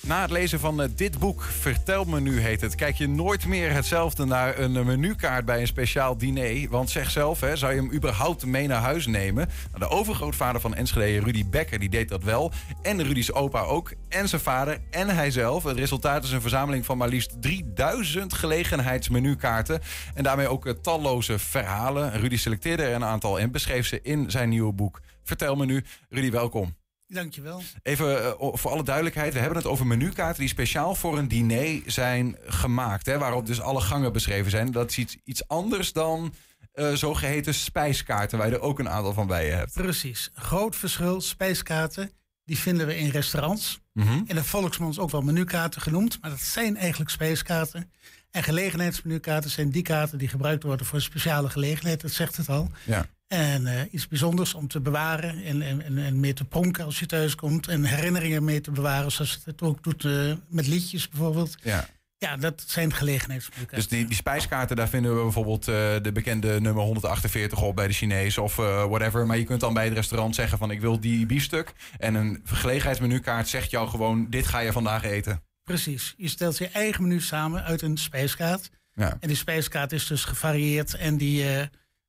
Na het lezen van eh, dit boek, Vertel me nu heet het, kijk je nooit meer hetzelfde naar een eh, menukaart bij een speciaal diner. Want zeg zelf, hè, zou je hem überhaupt mee naar huis nemen? Nou, de overgrootvader van Enschede, Rudy Becker, die deed dat wel. En Rudy's opa ook. En zijn vader en hij zelf. Het resultaat is een verzameling van maar liefst 3000 gelegenheidsmenukaarten. En daarmee ook eh, talloze verhalen. Rudy selecteerde er een aantal en beschreef ze in zijn nieuwe boek. Vertel me nu. Rudy, welkom. Dankjewel. Even uh, voor alle duidelijkheid, we hebben het over menukaarten die speciaal voor een diner zijn gemaakt. Hè, waarop dus alle gangen beschreven zijn. Dat is iets, iets anders dan uh, zogeheten spijskaarten, waar je er ook een aantal van bij je hebt. Precies. Groot verschil. Spijskaarten, die vinden we in restaurants. Mm -hmm. In de volksmond ook wel menukaarten genoemd, maar dat zijn eigenlijk spijskaarten. En gelegenheidsmenukaarten zijn die kaarten die gebruikt worden voor een speciale gelegenheid, dat zegt het al. Ja. En uh, iets bijzonders om te bewaren en, en, en mee te pronken als je thuis komt. En herinneringen mee te bewaren, zoals het ook doet uh, met liedjes bijvoorbeeld. Ja. Ja, dat zijn gelegenheidsmenukaarten. Dus die, die spijskaarten, daar vinden we bijvoorbeeld uh, de bekende nummer 148 op bij de Chinees of whatever. Maar je kunt dan bij het restaurant zeggen van ik wil die biefstuk. En een gelegenheidsmenukaart zegt jou gewoon dit ga je vandaag eten. Precies. Je stelt je eigen menu samen uit een spijskaart. Ja. En die spijskaart is dus gevarieerd en die...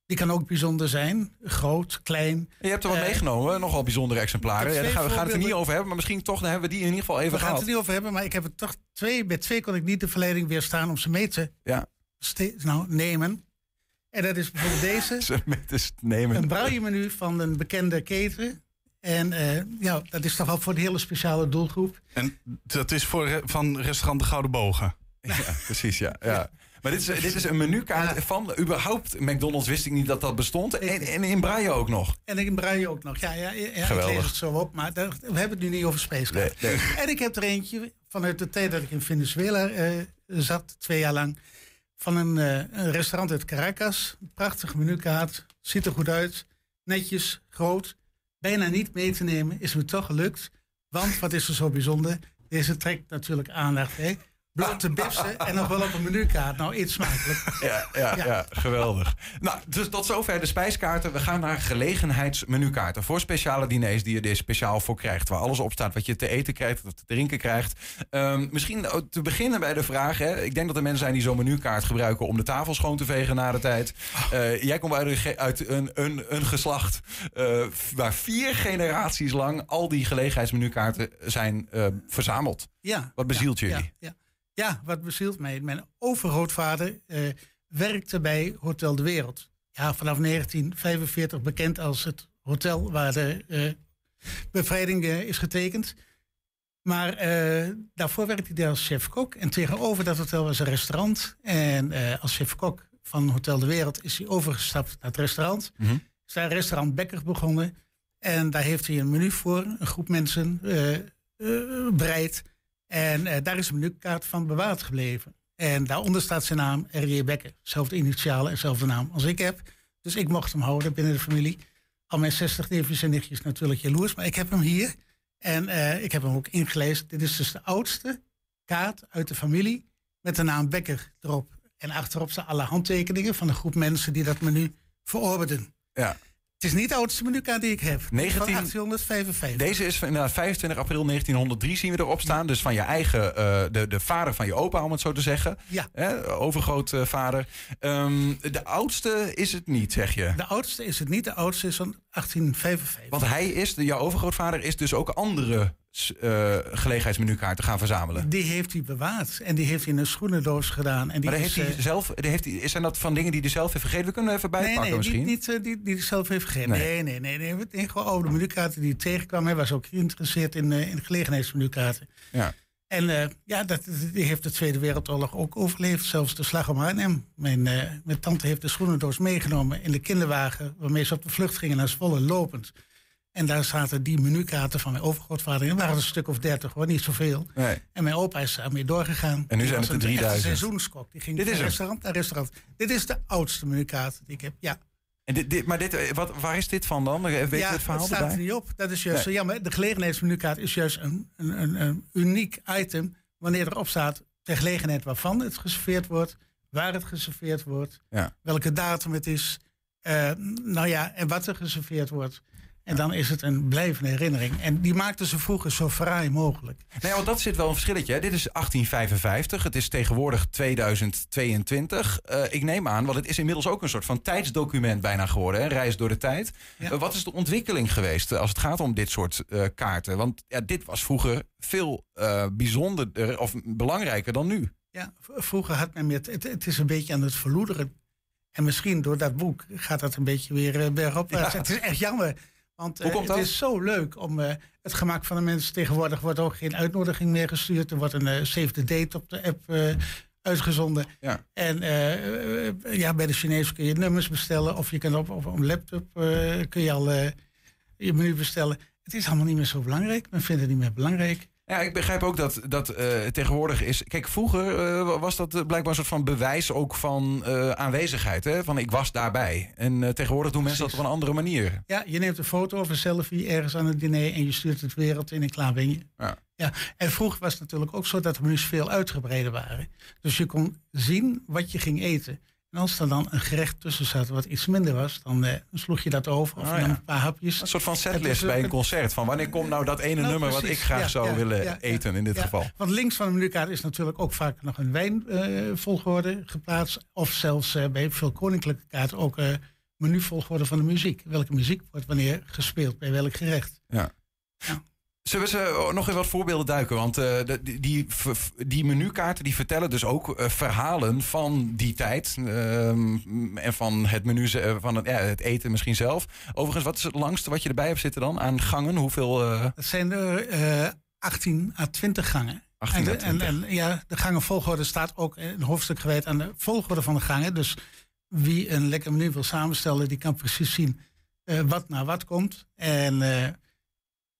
Die kan ook bijzonder zijn. Groot, klein. Je hebt er wat uh, meegenomen, nogal bijzondere exemplaren. Ja, daar gaan we, gaan het er niet over hebben, maar misschien toch dan hebben we die in ieder geval even we gehad. We gaan het er niet over hebben, maar ik heb er toch twee. Bij twee kon ik niet de verleiding weerstaan om ze mee te ja. nou, nemen. En dat is bijvoorbeeld deze. ze mee te nemen. Een braille-menu van een bekende keten. En uh, ja, dat is toch wel voor een hele speciale doelgroep. En dat is voor van restaurant De Gouden Bogen. Ja, precies, ja. ja. Maar dit is, dit is een menukaart ja. van überhaupt McDonald's wist ik niet dat dat bestond. En, en in Braille ook nog. En in Braille ook nog. Ja, ja, ja Geweldig. ik lees het zo op. Maar daar, we hebben het nu niet over Space nee, nee. En ik heb er eentje vanuit de tijd dat ik in Venezuela uh, zat, twee jaar lang. Van een, uh, een restaurant uit Caracas. Prachtige menukaart. Ziet er goed uit. Netjes, groot. Bijna niet mee te nemen. Is me toch gelukt. Want wat is er zo bijzonder? Deze trekt natuurlijk aandacht. Hè? Blote bipsen en nog wel op een menukaart. Nou, iets smakelijk. Ja, ja, ja. ja, geweldig. Nou, dus tot zover de spijskaarten. We gaan naar gelegenheidsmenukaarten. Voor speciale diners die je er speciaal voor krijgt. Waar alles op staat wat je te eten krijgt of te drinken krijgt. Um, misschien te beginnen bij de vraag. Hè. Ik denk dat er mensen zijn die zo'n menukaart gebruiken om de tafel schoon te vegen na de tijd. Uh, jij komt uit een, uit een, een, een geslacht uh, waar vier generaties lang al die gelegenheidsmenukaarten zijn uh, verzameld. Ja. Wat bezielt ja, jullie? Ja, ja. Wat bezielt mij? Mijn overgrootvader uh, werkte bij Hotel de Wereld. Ja, vanaf 1945 bekend als het hotel waar de uh, bevrijding uh, is getekend. Maar daarvoor werkte hij als chef-kok. En tegenover dat hotel was een restaurant. En als chef-kok van Hotel de Wereld is hij overgestapt naar het restaurant. Mhm. Is daar restaurant Bekker begonnen. En daar heeft hij een menu voor, een groep mensen bereid. En uh, daar is een menukaart van bewaard gebleven. En daaronder staat zijn naam, R.J. Becker. Zelfde initialen en zelfde naam als ik heb. Dus ik mocht hem houden binnen de familie. Al mijn 60 neefjes en nichtjes natuurlijk jaloers. Maar ik heb hem hier. En uh, ik heb hem ook ingelezen. Dit is dus de oudste kaart uit de familie. Met de naam Becker erop. En achterop staan alle handtekeningen van een groep mensen die dat menu verorberen. Ja. Het is niet de oudste menukaart die ik heb. 19... Van 1855. Deze is van nou, 25 april 1903 zien we erop staan. Dus van je eigen, uh, de, de vader van je opa, om het zo te zeggen. Ja. Overgrootvader. Um, de oudste is het niet, zeg je? De oudste is het niet. De oudste is van 1855. Want hij is, jouw overgrootvader is dus ook andere eh, gelegenheidsmenukaarten gaan verzamelen. Die heeft hij bewaard. En die heeft hij in een schoenendoos gedaan. En die maar is, heeft hij eh, zelf, heeft hij, zijn dat van dingen die hij zelf heeft vergeten? We kunnen even bijpakken nee, nee, misschien. Niet, niet, eh, die, die hij zelf heeft gegeven. Nee. Nee, nee, nee. nee. Gewoon over de menukaarten die hij tegenkwam. Hij was ook geïnteresseerd in, in gelegenheidsmenukaarten. Ja. En ja, dat, die heeft de Tweede Wereldoorlog ook overleefd. Zelfs de slag om Arnhem. Mijn, mijn tante heeft de schoenendoos meegenomen in de kinderwagen... waarmee ze op de vlucht gingen naar Zwolle lopend. En daar zaten die menukaarten van mijn overgrootvader in. Er waren een stuk of dertig hoor, niet zoveel. Nee. En mijn opa is daarmee doorgegaan. En nu zijn het er een echte 3000. seizoenskok. Die ging Dit is restaurant naar restaurant. Dit is de oudste menukaart die ik heb, ja. En dit, dit, maar dit, eh, wat, waar is dit van dan? Weet je ja, het verhaal staat erbij? er niet op. Dat is juist Nee. zo jammer. De gelegenheidsmenukaart is juist een, een, een, een uniek item... wanneer erop staat ter gelegenheid waarvan het geserveerd wordt... waar het geserveerd wordt, Ja. welke datum het is... eh, nou ja, en wat er geserveerd wordt. En dan is het een blijvende herinnering. En die maakten ze vroeger zo fraai mogelijk. Nee, want dat zit wel een verschilletje. Hè. Dit is 1855. Het is tegenwoordig 2022. Eh, ik neem aan, want het is inmiddels ook een soort van tijdsdocument bijna geworden. Hè? Reis door de tijd. Ja. Eh, wat is de ontwikkeling geweest eh, als het gaat om dit soort kaarten? Want ja, dit was vroeger veel bijzonderder of belangrijker dan nu. Ja, vroeger had men meer... Het, het is een beetje aan het verloederen. En misschien door dat boek gaat dat een beetje weer bergop. Ja. Het is echt jammer. Want eh, het is zo leuk om eh, het gemak van de mensen. Tegenwoordig wordt ook geen uitnodiging meer gestuurd. Er wordt een eh, save the date op de app uitgezonden. Ja. En ja, bij de Chinees kun je nummers bestellen. Of je kan op, op een laptop kun je al je menu bestellen. Het is allemaal niet meer zo belangrijk. Men vindt het niet meer belangrijk. Ja, ik begrijp ook dat, dat eh, tegenwoordig is. Kijk, vroeger eh, was dat eh, blijkbaar een soort van bewijs ook van aanwezigheid. Hè? Van ik was daarbij. En tegenwoordig doen mensen dat op een andere manier. Ja, je neemt een foto of een selfie ergens aan het diner en je stuurt het wereld in en klaar ben je. Ja. Ja, en vroeger was het natuurlijk ook zo dat de menus veel uitgebreider waren. Dus je kon zien wat je ging eten. En als er dan een gerecht tussen zat wat iets minder was, dan eh, sloeg je dat over of ja. een paar hapjes. Een soort van setlist is, bij eh, een concert. Van wanneer komt nou dat ene Nou, nummer wat ik graag Ja, zou ja, willen eten in dit geval. Want links van de menukaart is natuurlijk ook vaak nog een wijnvolgorde geplaatst. Of zelfs eh, bij veel koninklijke kaarten ook eh menuvolgorde van de muziek. Welke muziek wordt wanneer gespeeld bij welk gerecht. Ja. Zullen we ze oh, nog even wat voorbeelden duiken? Want eh, die, die, menukaarten die vertellen dus ook eh, verhalen van die tijd. ehm, en van het menu, eh, van het, ja, het eten misschien zelf. Overigens, wat is het langste wat je erbij hebt zitten dan? Aan gangen? Hoeveel? Dat zijn er eh 18 à 20 gangen. 18 à en, de, en, 20. en ja, de gangenvolgorde staat ook een hoofdstuk gewijd aan de volgorde van de gangen. Dus wie een lekker menu wil samenstellen, die kan precies zien wat naar wat komt. En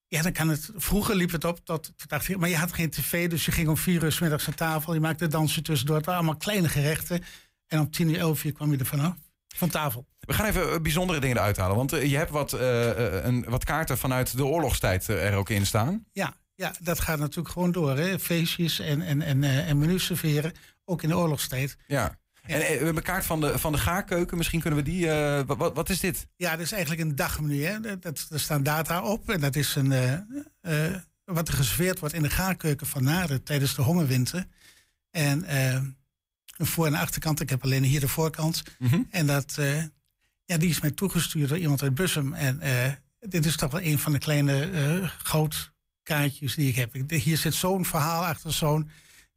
ja, dan kan het. Vroeger liep het op tot, tot acht uur, maar je had geen tv, dus je ging om vier uur 's middags aan tafel. Je maakte dansen tussendoor. Het waren allemaal kleine gerechten. En om tien uur, elf uur kwam je er vanaf. Van tafel. We gaan even eh, bijzondere dingen eruit halen. Want eh, je hebt wat, eh, een, wat kaarten vanuit de oorlogstijd er ook in staan. Ja, ja, dat gaat natuurlijk gewoon door. Hè? Feestjes en, en, en, en menus serveren, ook in de oorlogstijd. Ja. En eh, we hebben een kaart van de, van de gaarkeuken. Misschien kunnen we die... eh, wa- wat, wat is dit? Ja, dat is eigenlijk een dagmenu. Hè? Dat, dat, er staan data op. En dat is een, eh, wat er geserveerd wordt in de gaarkeuken van Naden tijdens de hongerwinter. En een voor- en achterkant. Ik heb alleen hier de voorkant. Mhm. En dat, ja, die is mij toegestuurd door iemand uit Bussum. En dit is toch wel een van de kleine goudkaartjes die ik heb. Ik- Hier zit zo'n verhaal achter zo'n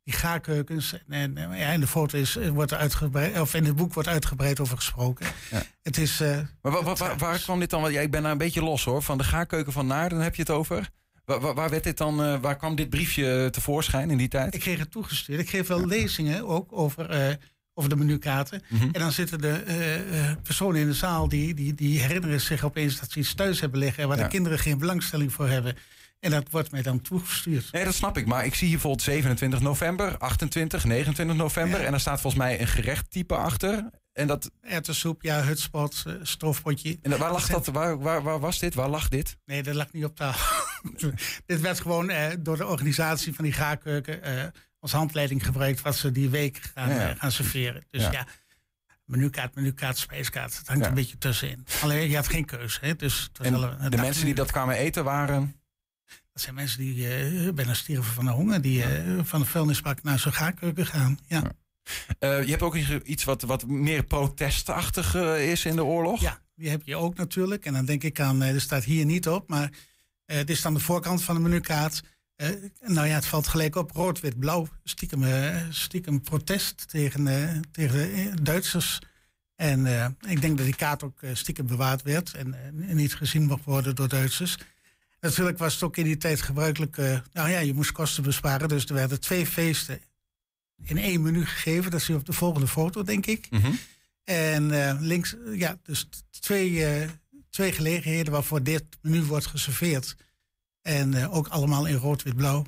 die gaarkeukens. En, en, ja, in de foto is, eh, wordt uitgebreid, of in het boek wordt uitgebreid over gesproken. Ja. Het is. eh, Maar wa- wa- waar, waar kwam dit dan? Want Ja, ik ben daar een beetje los hoor. Van de gaarkeuken van Naarden heb je het over. Waar, waar, waar werd dit dan, eh, waar kwam dit briefje tevoorschijn in die tijd? Ik kreeg het toegestuurd. Ik geef wel lezingen ook over, over de menukaarten. Mhm. En dan zitten de personen in de zaal die, die, die herinneren zich opeens dat ze iets thuis hebben liggen. Waar Ja. de kinderen geen belangstelling voor hebben. En dat wordt mij dan toegestuurd. Nee, dat snap ik. Maar ik zie hier bijvoorbeeld 27 november, 28, 29 november. Ja. En daar staat volgens mij een gerechttype achter. En, dat, Erwtensoep, ja, hutspot, eh, stoofpotje. en waar, lag dat, waar, waar, waar was dit? Waar lag dit? Nee, dat lag niet op tafel. Dit werd gewoon eh, door de organisatie van die gaarkeuken eh, als handleiding gebruikt wat ze die week gaan, Ja, ja. eh, gaan serveren. Dus Ja. menukaart, menukaart, spijskaart. Het hangt Ja. een beetje tussenin. Alleen je had geen keuze. Hè? Dus het was En de mensen die dat kwamen eten waren... Dat zijn mensen die eh, bijna stierven van de honger. Die eh, van de vuilnisbak naar zo'n gaarkeuken gaan. Ja. Eh, je hebt ook iets wat, wat meer protestachtig is in de oorlog. ja, die heb je ook natuurlijk. En dan denk ik aan, er staat hier niet op, maar dit is dan de voorkant van de menukaart. Nou ja, het valt gelijk op. Rood, wit, blauw. Stiekem, stiekem protest tegen, tegen de Duitsers. En ik denk dat die kaart ook stiekem bewaard werd. En niet gezien mocht worden door Duitsers. Natuurlijk was het ook in die tijd gebruikelijk. eh, nou ja, je moest kosten besparen. Dus er werden twee feesten in één menu gegeven. Dat zie je op de volgende foto, denk ik. En eh, links, eh, ja, dus twee, twee gelegenheden waarvoor dit menu wordt geserveerd. En ook allemaal in rood, wit, blauw.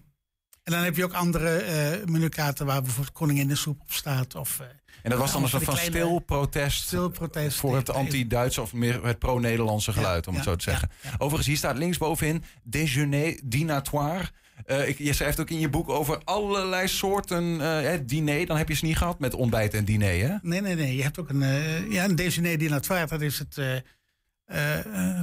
En dan heb je ook andere menukaarten waar bijvoorbeeld koningin de soep op staat. Of, En dat was dan een soort van kleine- stil protest, stil protest voor het anti-Duitse of meer het pro-Nederlandse geluid, om het zo te zeggen. Overigens, hier staat linksbovenin déjeuner dinatoire. Eh, ik, je schrijft ook in je boek over allerlei soorten hè, diner. Dan heb je ze niet gehad met ontbijt en diner, hè? Nee, nee, nee. Je hebt ook een, eh ja, een déjeuner dinatoire. Dat is het,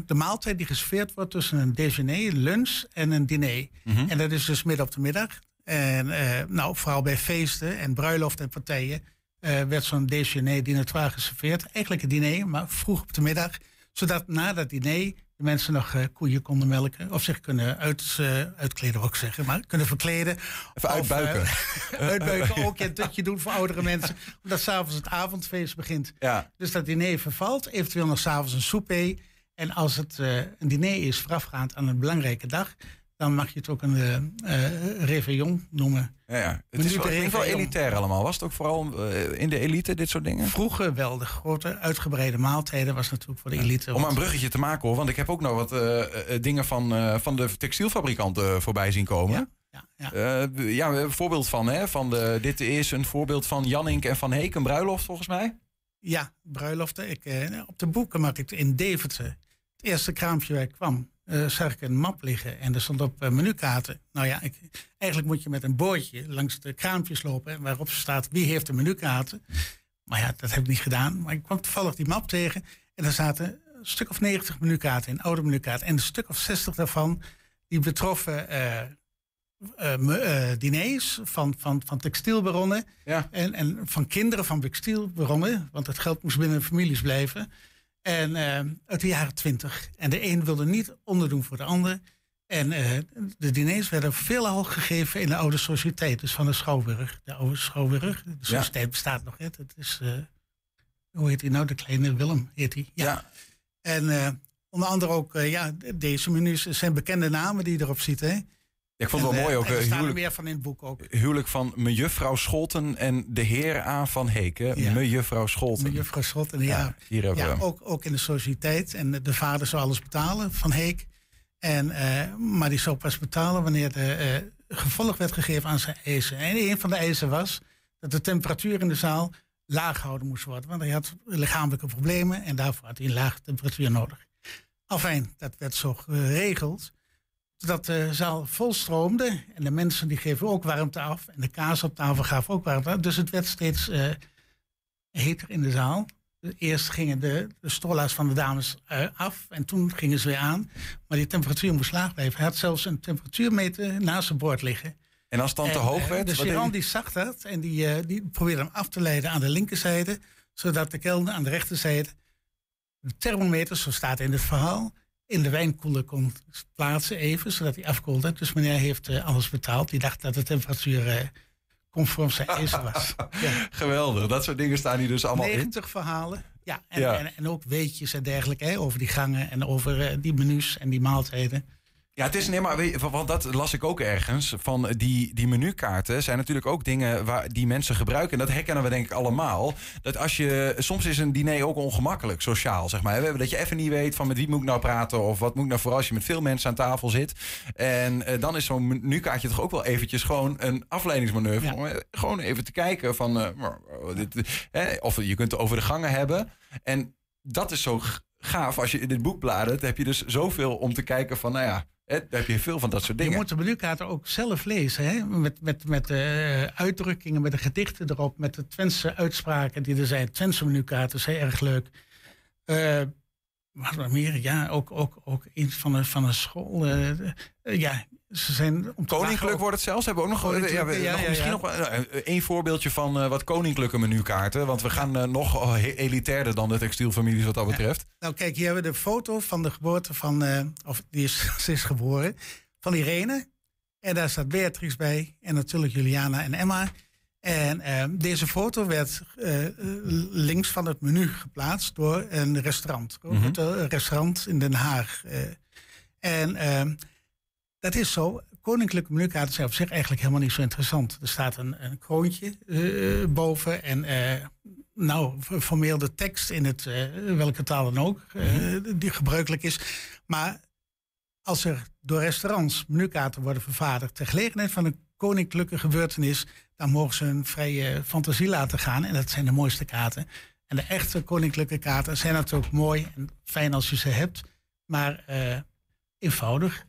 de maaltijd die geserveerd wordt tussen een déjeuner, lunch en een diner. Mhm. En dat is dus midden op de middag. En nou, vooral bij feesten en bruiloften en partijen eh, werd zo'n déjeuner dinatoire geserveerd. Eigenlijk een diner, maar vroeg op de middag. Zodat na dat diner de mensen nog eh, koeien konden melken. Of zich kunnen uit, eh, uitkleden, ook zeggen. Maar kunnen verkleden. Even Of, uitbuiken. uitbuiken ook. Een dutje doen voor oudere mensen. Omdat s'avonds het avondfeest begint. Ja. Dus dat diner vervalt. Eventueel nog s'avonds een souper. En als het een diner is voorafgaand aan een belangrijke dag... dan mag je het ook een eh eh, réveillon noemen. Ja, ja. Het is wel, wel elitair allemaal. Was het ook vooral eh, in de elite, dit soort dingen? Vroeger wel. De grote uitgebreide maaltijden was natuurlijk voor de elite. Om een bruggetje te maken hoor, want ik heb ook nog wat dingen van, van de textielfabrikanten voorbij zien komen. Ja, ja, ja. ja we hebben een voorbeeld van, hè? Van de, dit is een voorbeeld van Jannink en Van Heek, een bruiloft volgens mij. Ja, bruiloften. Ik, op de boekenmarkt in Deventer, het eerste kraampje waar ik kwam, eh, zag ik een map liggen en er stond op eh, menukaarten. Nou ja, ik, eigenlijk moet je met een boordje langs de kraampjes lopen waarop staat wie heeft de menukaarten. Maar ja, dat heb ik niet gedaan. Maar ik kwam toevallig die map tegen en er zaten een stuk of 90 menukaarten in, oude menukaarten. En een stuk of 60 daarvan die betroffen eh, diners van, van, van textielbaronnen. En, en van kinderen van textielbaronnen. Want het geld moest binnen families blijven. En eh, uit de jaren twintig. En de een wilde niet onderdoen voor de ander. En eh, de diners werden veelal gegeven in de oude sociëteit. Dus van de Schouwburg. De oude Schouwburg. De sociëteit bestaat nog. Hè. Dat is, eh, hoe heet hij nou? De kleine Willem heet hij. Ja. En onder andere ook, ja, deze menus zijn bekende namen die je erop ziet. Hè. Ik vond het En, wel mooi eh, ook, en Er eh, staan er huwelijk- meer van in het boek ook. Huwelijk van mejuffrouw Scholten en de heer A. van Heken. Ja. Mejuffrouw Scholten. Mejuffrouw Schotten, ja. hier hebben ja, we hem. ook, ook in de sociëteit. En de vader zou alles betalen van Heek. En, eh, maar die zou pas betalen wanneer de eh, gevolg werd gegeven aan zijn eisen. En een van de eisen was dat de temperatuur in de zaal laag gehouden moest worden. Want hij had lichamelijke problemen en daarvoor had hij een lage temperatuur nodig. Enfin, dat werd zo geregeld dat de zaal volstroomde. En de mensen die geven ook warmte af. En de kaas op tafel gaf ook warmte af. Dus het werd steeds eh, heter in de zaal. Eerst gingen de, de van de dames eh, af en toen gingen ze weer aan. Maar die temperatuur moest laag blijven. Hij had zelfs een temperatuurmeter naast zijn bord liggen. En als het dan te hoog eh, werd? De hij? die zag dat en die, die probeerde hem af te leiden aan de linkerzijde. Zodat de kelner aan de rechterzijde de thermometer, zo staat in het verhaal, in de wijnkoeler kon plaatsen even, zodat hij afkoelde. Dus meneer heeft eh, alles betaald. Die dacht dat de temperatuur eh, conform zijn eisen was. Ja. Geweldig, dat soort dingen staan hier dus allemaal in. 90 verhalen. Ja, en, Ja. En, en ook weetjes en dergelijke hè, over die gangen en over eh, die menus en die maaltijden. Ja, het is nee, maar weet want dat las ik ook ergens. Van die, die menukaarten zijn natuurlijk ook dingen waar die mensen gebruiken. En dat herkennen we denk ik allemaal. Dat als je, soms is een diner ook ongemakkelijk, sociaal zeg maar. Dat je even niet weet van met wie moet ik nou praten of wat moet ik nou voor als je met veel mensen aan tafel zit. En eh, dan is zo'n menukaartje toch ook wel eventjes gewoon een afleidingsmanoeuvre. Om, eh, Gewoon even te kijken van, eh, oh, dit, hè, of je kunt het over de gangen hebben. En dat is zo gaaf. Als je in dit boek bladert, heb je dus zoveel om te kijken van, nou ja, daar heb je veel van dat soort dingen. Je moet de menukaarten ook zelf lezen. Hè? Met, met, met eh, uitdrukkingen, met de gedichten erop, met de Twentse uitspraken die er zijn. Twentse menukaarten zijn erg leuk. Eh, wat meer? Ja, ook, ook, ook iets van een, van een school. eh, ja, ze zijn... Om Koninklijk wordt het zelfs. Hebben we ook nog, ja, we- Koninklijke, ja, nog ja, misschien nog wel, eh, één voorbeeldje van eh, wat koninklijke menukaarten. Want we gaan eh, nog oh, elitairder dan de textielfamilies wat dat betreft. Nou, kijk, hier hebben we de foto van de geboorte van, eh, of die is, ze is geboren, van Irene. En daar staat Beatrix bij. En natuurlijk Juliana en Emma. En eh, deze foto werd eh, links van het menu geplaatst door een restaurant. Mhm. Het eh, restaurant in Den Haag. eh. en eh, dat is zo. Koninklijke menukaarten zijn op zich eigenlijk helemaal niet zo interessant. Er staat een, een kroontje eh, boven en eh, nou, formeel de tekst in het, eh, welke taal dan ook, eh, die gebruikelijk is. Maar als er door restaurants menukaarten worden vervaardigd ter gelegenheid van een koninklijke gebeurtenis, dan mogen ze een vrije fantasie laten gaan. En dat zijn de mooiste kaarten. En de echte koninklijke kaarten zijn natuurlijk mooi en fijn als je ze hebt, maar eenvoudig.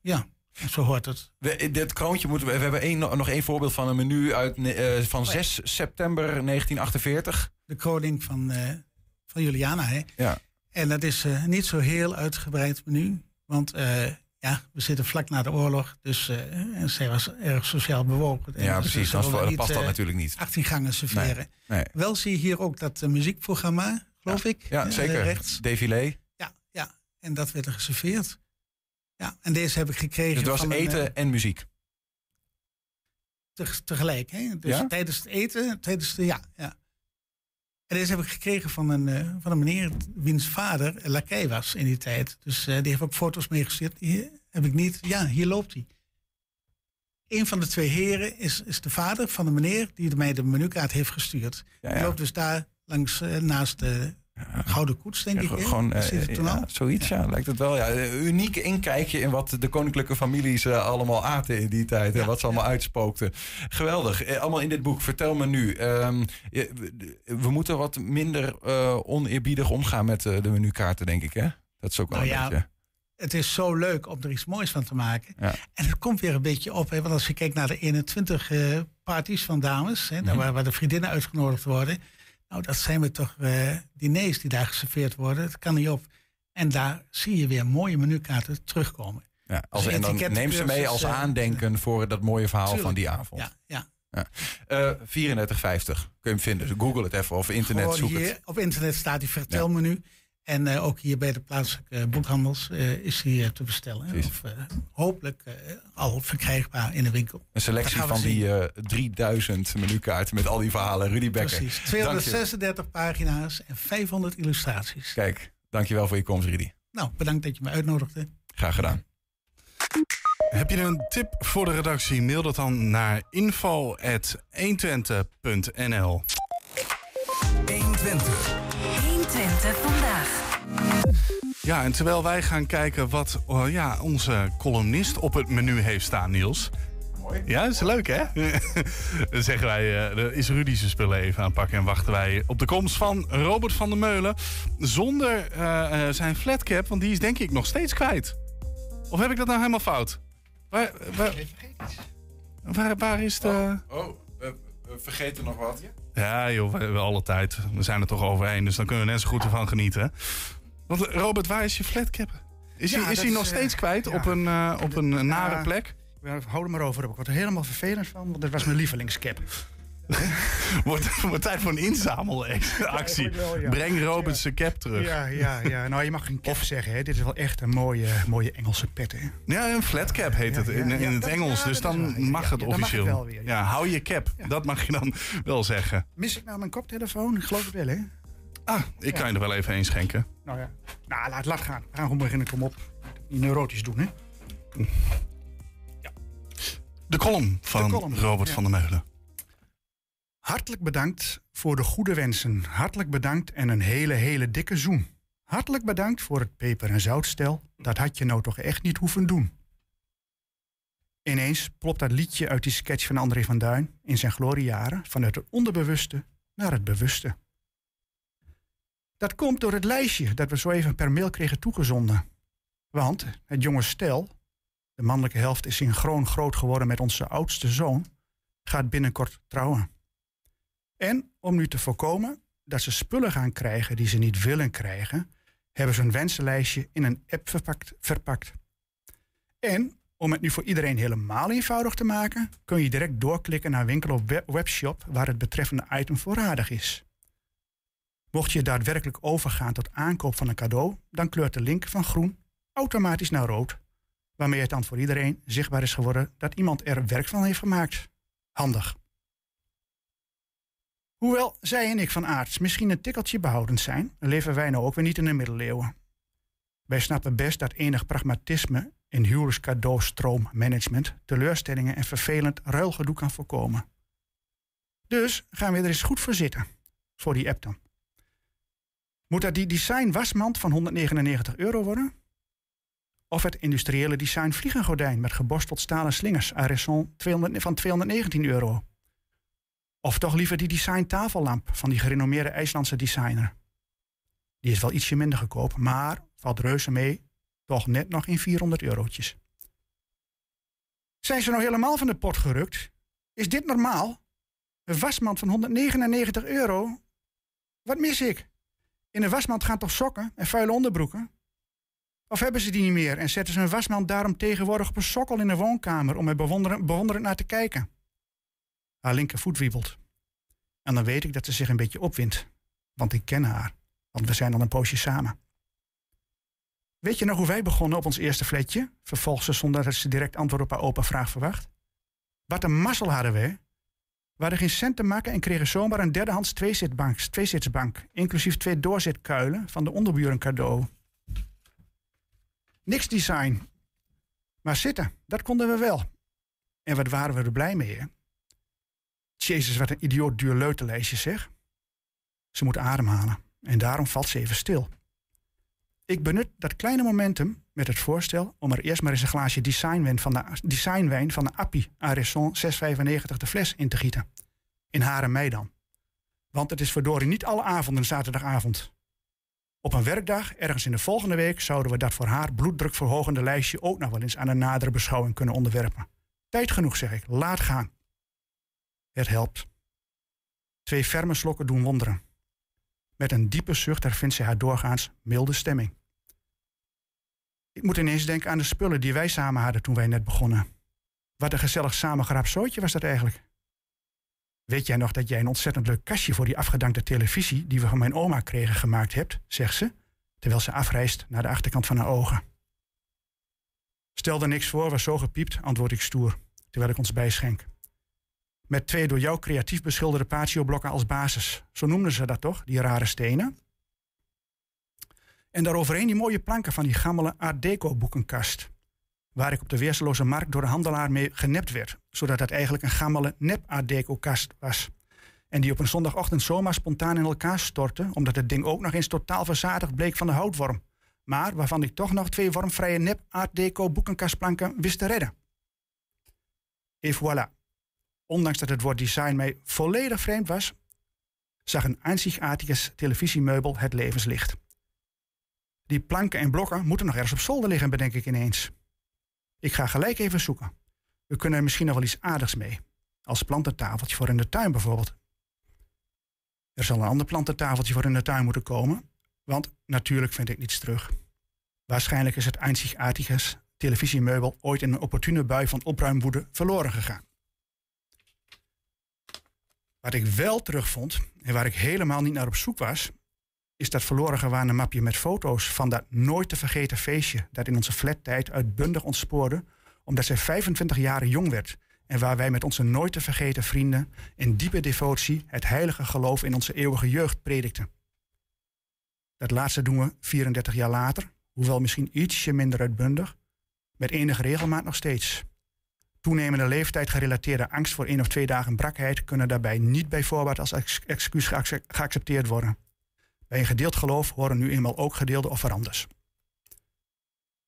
Ja, zo hoort het. We, dit kroontje moeten we. We hebben één, nog één voorbeeld van een menu uit, eh, van 6 september 1948. De kroning van, eh, van Juliana. Hè? Ja. En dat is eh, niet zo heel uitgebreid menu. Want eh, ja, we zitten vlak na de oorlog. Dus eh, en zij was erg sociaal bewogen. En Ja, dus precies, ze dan past dat eh, natuurlijk niet. 18 gangen serveren. Nee, nee. Wel zie je hier ook dat eh, muziekprogramma, geloof ik. Ja, eh, zeker. rechts. Défilé. Ja, ja, en dat werd er geserveerd. Ja, en deze heb ik gekregen. Dus het was van eten eh, en muziek. teg- tegelijk. Hè? Dus Ja? tijdens het eten, tijdens de, ja, ja. En deze heb ik gekregen van een, eh, van een meneer wiens vader lakij was in die tijd. Dus eh, die heeft ook foto's meegestuurd. Die heb ik niet. Ja, hier loopt hij. Een van de twee heren is, is de vader van de meneer die mij de menukaart heeft gestuurd. Ja, ja. Die loopt dus daar langs naast de Gouden Koets, denk Ja, ik. gewoon eh, ja, zoiets, ja. lijkt het wel. Ja. Uniek inkijkje in wat de koninklijke families eh, allemaal aten in die tijd. En wat ze allemaal uitspookten. Geweldig. Eh, allemaal in dit boek. Vertel me nu. ehm, we, moeten wat minder eh, oneerbiedig omgaan met de menukaarten, denk ik. Hè? Dat is ook wel Nou een ja, beetje... het is zo leuk om er iets moois van te maken. En het komt weer een beetje op. Hè, want als je kijkt naar de 21 eh parties van dames, hè, Mhm. waar, waar de vriendinnen uitgenodigd worden. Nou, dat zijn we toch eh, diners die daar geserveerd worden. Dat kan niet op. En daar zie je weer mooie menukaarten terugkomen. Ja, als, Dus en dan neem ze mee als eh, aandenken voor dat mooie verhaal van die avond. Ja, ja. Ja. Eh, 34,50 kun je hem vinden. Dus Google het even of internet Gewoon zoek hier het. op internet staat die vertelmenu. En eh, ook hier bij de plaatselijke eh, boekhandels eh, is die te bestellen. Of eh, hopelijk eh, al verkrijgbaar in de winkel. Een selectie van zien. die eh 3000 menukaarten met al die verhalen. Rudy Becker. Precies. Dank je. 236 pagina's en 500 illustraties. Kijk, dankjewel voor je komst, Rudy. Nou, bedankt dat je me uitnodigde. Graag gedaan. Heb je een tip voor de redactie? Mail dat dan naar info.120.nl 120. 120 vandaag. Ja, en terwijl wij gaan kijken wat eh, ja, onze columnist op het menu heeft staan, Niels. Ja, dat is leuk, hè? Dan zeggen wij, eh, is Rudy zijn spullen even aanpakken... en wachten wij op de komst van Robert van der Meulen... zonder eh, eh, zijn flatcap, want die is denk ik nog steeds kwijt. Of heb ik dat nou helemaal fout? Waar, waar, waar, waar is de... Oh, we, vergeten nog wat. Ja, joh, we hebben alle tijd. We zijn er toch overheen, dus dan kunnen we net zo goed ervan genieten. Want eh, Robert, waar is je flatcap? Is, Ja, hij, is hij nog eh, steeds kwijt ja. op een, eh, op een nare plek? Ja, hou er maar over. Ik word er helemaal vervelend van, want dat was mijn lievelingscap. wordt, wordt tijd voor een inzamelactie. Ja, wel, ja. Breng Robert zijn cap terug. Ja, ja, ja. Nou, je mag geen cap zeggen. Hè. Dit is wel echt een mooie, mooie Engelse pet. Hè. Ja, een flatcap heet het in, in het Engels, dus dan mag het mag officieel. weer, ja. hou je cap. Dat mag je dan wel zeggen. Mis ik nou mijn koptelefoon? Ik geloof het wel, hè? Ah, ik kan je er wel even een schenken. Nou ja. Nou, laat, laat gaan. We gaan gewoon beginnen. Kom op. Niet neurotisch doen, hè? De column van De column, Robert ja. van der Meulen. Hartelijk bedankt voor de goede wensen. Hartelijk bedankt en een hele, hele dikke zoen. Hartelijk bedankt voor het peper- en zoutstel. Dat had je nou toch echt niet hoeven doen. Ineens plopt dat liedje uit die sketch van André van Duin in zijn gloriejaren vanuit het onderbewuste naar het bewuste. Dat komt door het lijstje dat we zo even per mail kregen toegezonden. Want het jonge stel, de mannelijke helft is synchroon groot geworden met onze oudste zoon, gaat binnenkort trouwen. En om nu te voorkomen dat ze spullen gaan krijgen die ze niet willen krijgen, hebben ze een wensenlijstje in een app verpakt. verpakt. En om het nu voor iedereen helemaal eenvoudig te maken, kun je direct doorklikken naar winkel of web- webshop waar het betreffende item voorradig is. Mocht je daadwerkelijk overgaan tot aankoop van een cadeau, dan kleurt de link van groen automatisch naar rood, waarmee het dan voor iedereen zichtbaar is geworden dat iemand er werk van heeft gemaakt. Handig. Hoewel zij en ik van aards misschien een tikkeltje behoudend zijn, leven wij nou ook weer niet in de middeleeuwen. Wij snappen best dat enig pragmatisme in huwelijkscadeaustroommanagement teleurstellingen en vervelend ruilgedoe kan voorkomen. Dus gaan we er eens goed voor zitten, voor die app dan. Moet dat die design wasmand van 199 euro worden? Of het industriële design vliegengordijn met geborsteld stalen slingers à raison 200 van 219 euro? Of toch liever die design tafellamp van die gerenommeerde IJslandse designer? Die is wel ietsje minder goedkoop, maar valt reuze mee, toch net nog in 400 eurotjes. Zijn ze nou helemaal van de pot gerukt? Is dit normaal? Een wasmand van 199 euro? Wat mis ik? In een wasmand gaan toch sokken en vuile onderbroeken? Of hebben ze die niet meer en zetten ze een wasmand daarom tegenwoordig op een sokkel in de woonkamer om er bewonderend, bewonderend naar te kijken? Haar linkervoet wiebelt. En dan weet ik dat ze zich een beetje opwindt, want ik ken haar, want we zijn al een poosje samen. Weet je nog hoe wij begonnen op ons eerste flatje? Vervolgt ze zonder dat ze direct antwoord op haar open vraag verwacht. Wat een mazzel hadden we. We hadden geen cent te maken en kregen zomaar een derdehands tweezitbank, tweezitsbank, inclusief twee doorzitkuilen van de onderburen cadeau. Niks design. Maar zitten, dat konden we wel. En wat waren we er blij mee, hè? Jezus, wat een idioot duur leutenlijstje, zeg. Ze moet ademhalen en daarom valt ze even stil. Ik benut dat kleine momentum met het voorstel om er eerst maar eens een glaasje designwijn van de, designwijn van de Appie Arisson 6,95 de fles in te gieten. In haar en mij dan. Want het is verdorie niet alle avonden zaterdagavond. Op een werkdag, ergens in de volgende week, zouden we dat voor haar bloeddrukverhogende lijstje ook nog wel eens aan een nadere beschouwing kunnen onderwerpen. Tijd genoeg, zeg ik. Laat gaan. Het helpt. Twee ferme slokken doen wonderen. Met een diepe zucht hervindt zij haar doorgaans milde stemming. Ik moet ineens denken aan de spullen die wij samen hadden toen wij net begonnen. Wat een gezellig samengeraapt zootje was dat eigenlijk. Weet jij nog dat jij een ontzettend leuk kastje voor die afgedankte televisie die we van mijn oma kregen gemaakt hebt, zegt ze, terwijl ze afreist naar de achterkant van haar ogen. Stel er niks voor, was zo gepiept, antwoord ik stoer, terwijl ik ons bijschenk. Met twee door jou creatief beschilderde patioblokken als basis. Zo noemden ze dat toch, die rare stenen? En daaroverheen die mooie planken van die gammele Art Deco boekenkast. Waar ik op de weerseloze markt door de handelaar mee genept werd. Zodat het eigenlijk een gammele nep Art Deco kast was. En die op een zondagochtend zomaar spontaan in elkaar stortte. Omdat het ding ook nog eens totaal verzadigd bleek van de houtworm. Maar waarvan ik toch nog twee wormvrije nep Art Deco boekenkastplanken wist te redden. Et voilà. Ondanks dat het woord design mij volledig vreemd was, zag een einzigartiges televisiemeubel het levenslicht. Die planken en blokken moeten nog ergens op zolder liggen, bedenk ik ineens. Ik ga gelijk even zoeken. We kunnen er misschien nog wel iets aardigs mee. Als plantentafeltje voor in de tuin bijvoorbeeld. Er zal een ander plantentafeltje voor in de tuin moeten komen, want natuurlijk vind ik niets terug. Waarschijnlijk is het einzigartiges televisiemeubel ooit in een opportune bui van opruimwoede verloren gegaan. Wat ik wel terugvond en waar ik helemaal niet naar op zoek was, is dat verloren gewaande mapje met foto's van dat nooit te vergeten feestje dat in onze flattijd uitbundig ontspoorde, omdat zij 25 jaar jong werd en waar wij met onze nooit te vergeten vrienden in diepe devotie het heilige geloof in onze eeuwige jeugd predikten. Dat laatste doen we 34 jaar later, hoewel misschien ietsje minder uitbundig, met enige regelmaat nog steeds. Toenemende leeftijd gerelateerde angst voor één of twee dagen brakheid kunnen daarbij niet bij voorbaat als ex- excuus geacce- geaccepteerd worden. Bij een gedeeld geloof horen nu eenmaal ook gedeelde offerandes.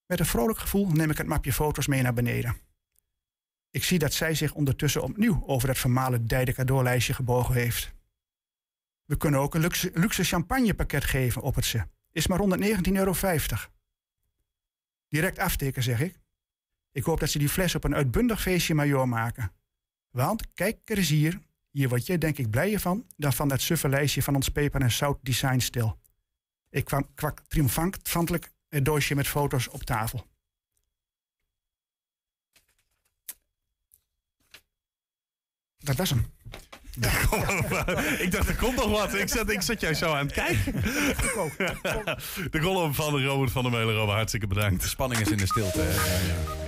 Met een vrolijk gevoel neem ik het mapje foto's mee naar beneden. Ik zie dat zij zich ondertussen opnieuw over dat vermalendijde cadeaulijstje gebogen heeft. We kunnen ook een luxe, luxe champagnepakket geven, oppert ze. Is maar 119,50 euro. Direct aftikken, zeg ik. Ik hoop dat ze die fles op een uitbundig feestje major maken. Want kijk er eens hier. Hier word je denk ik blijer van dan van dat suffe lijstje van ons peper- en zout designstil. Ik kwam kwak triomfantelijk het doosje met foto's op tafel. Dat was hem. ik dacht, er komt nog wat. Ik zat, ik zat jou zo aan het kijken. De column van Robert van der Meulen. Robert, hartstikke bedankt. De spanning is in de stilte.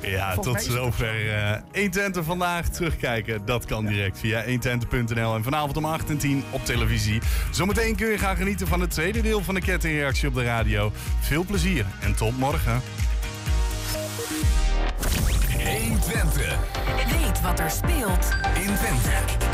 Ja, tot zover. eh 120 vandaag terugkijken. Dat kan direct via 120.nl. En vanavond om 8 en 10 op televisie. Zometeen kun je gaan genieten van het tweede deel van de kettingreactie op de radio. Veel plezier en tot morgen. 120. Weet wat er speelt In Twente.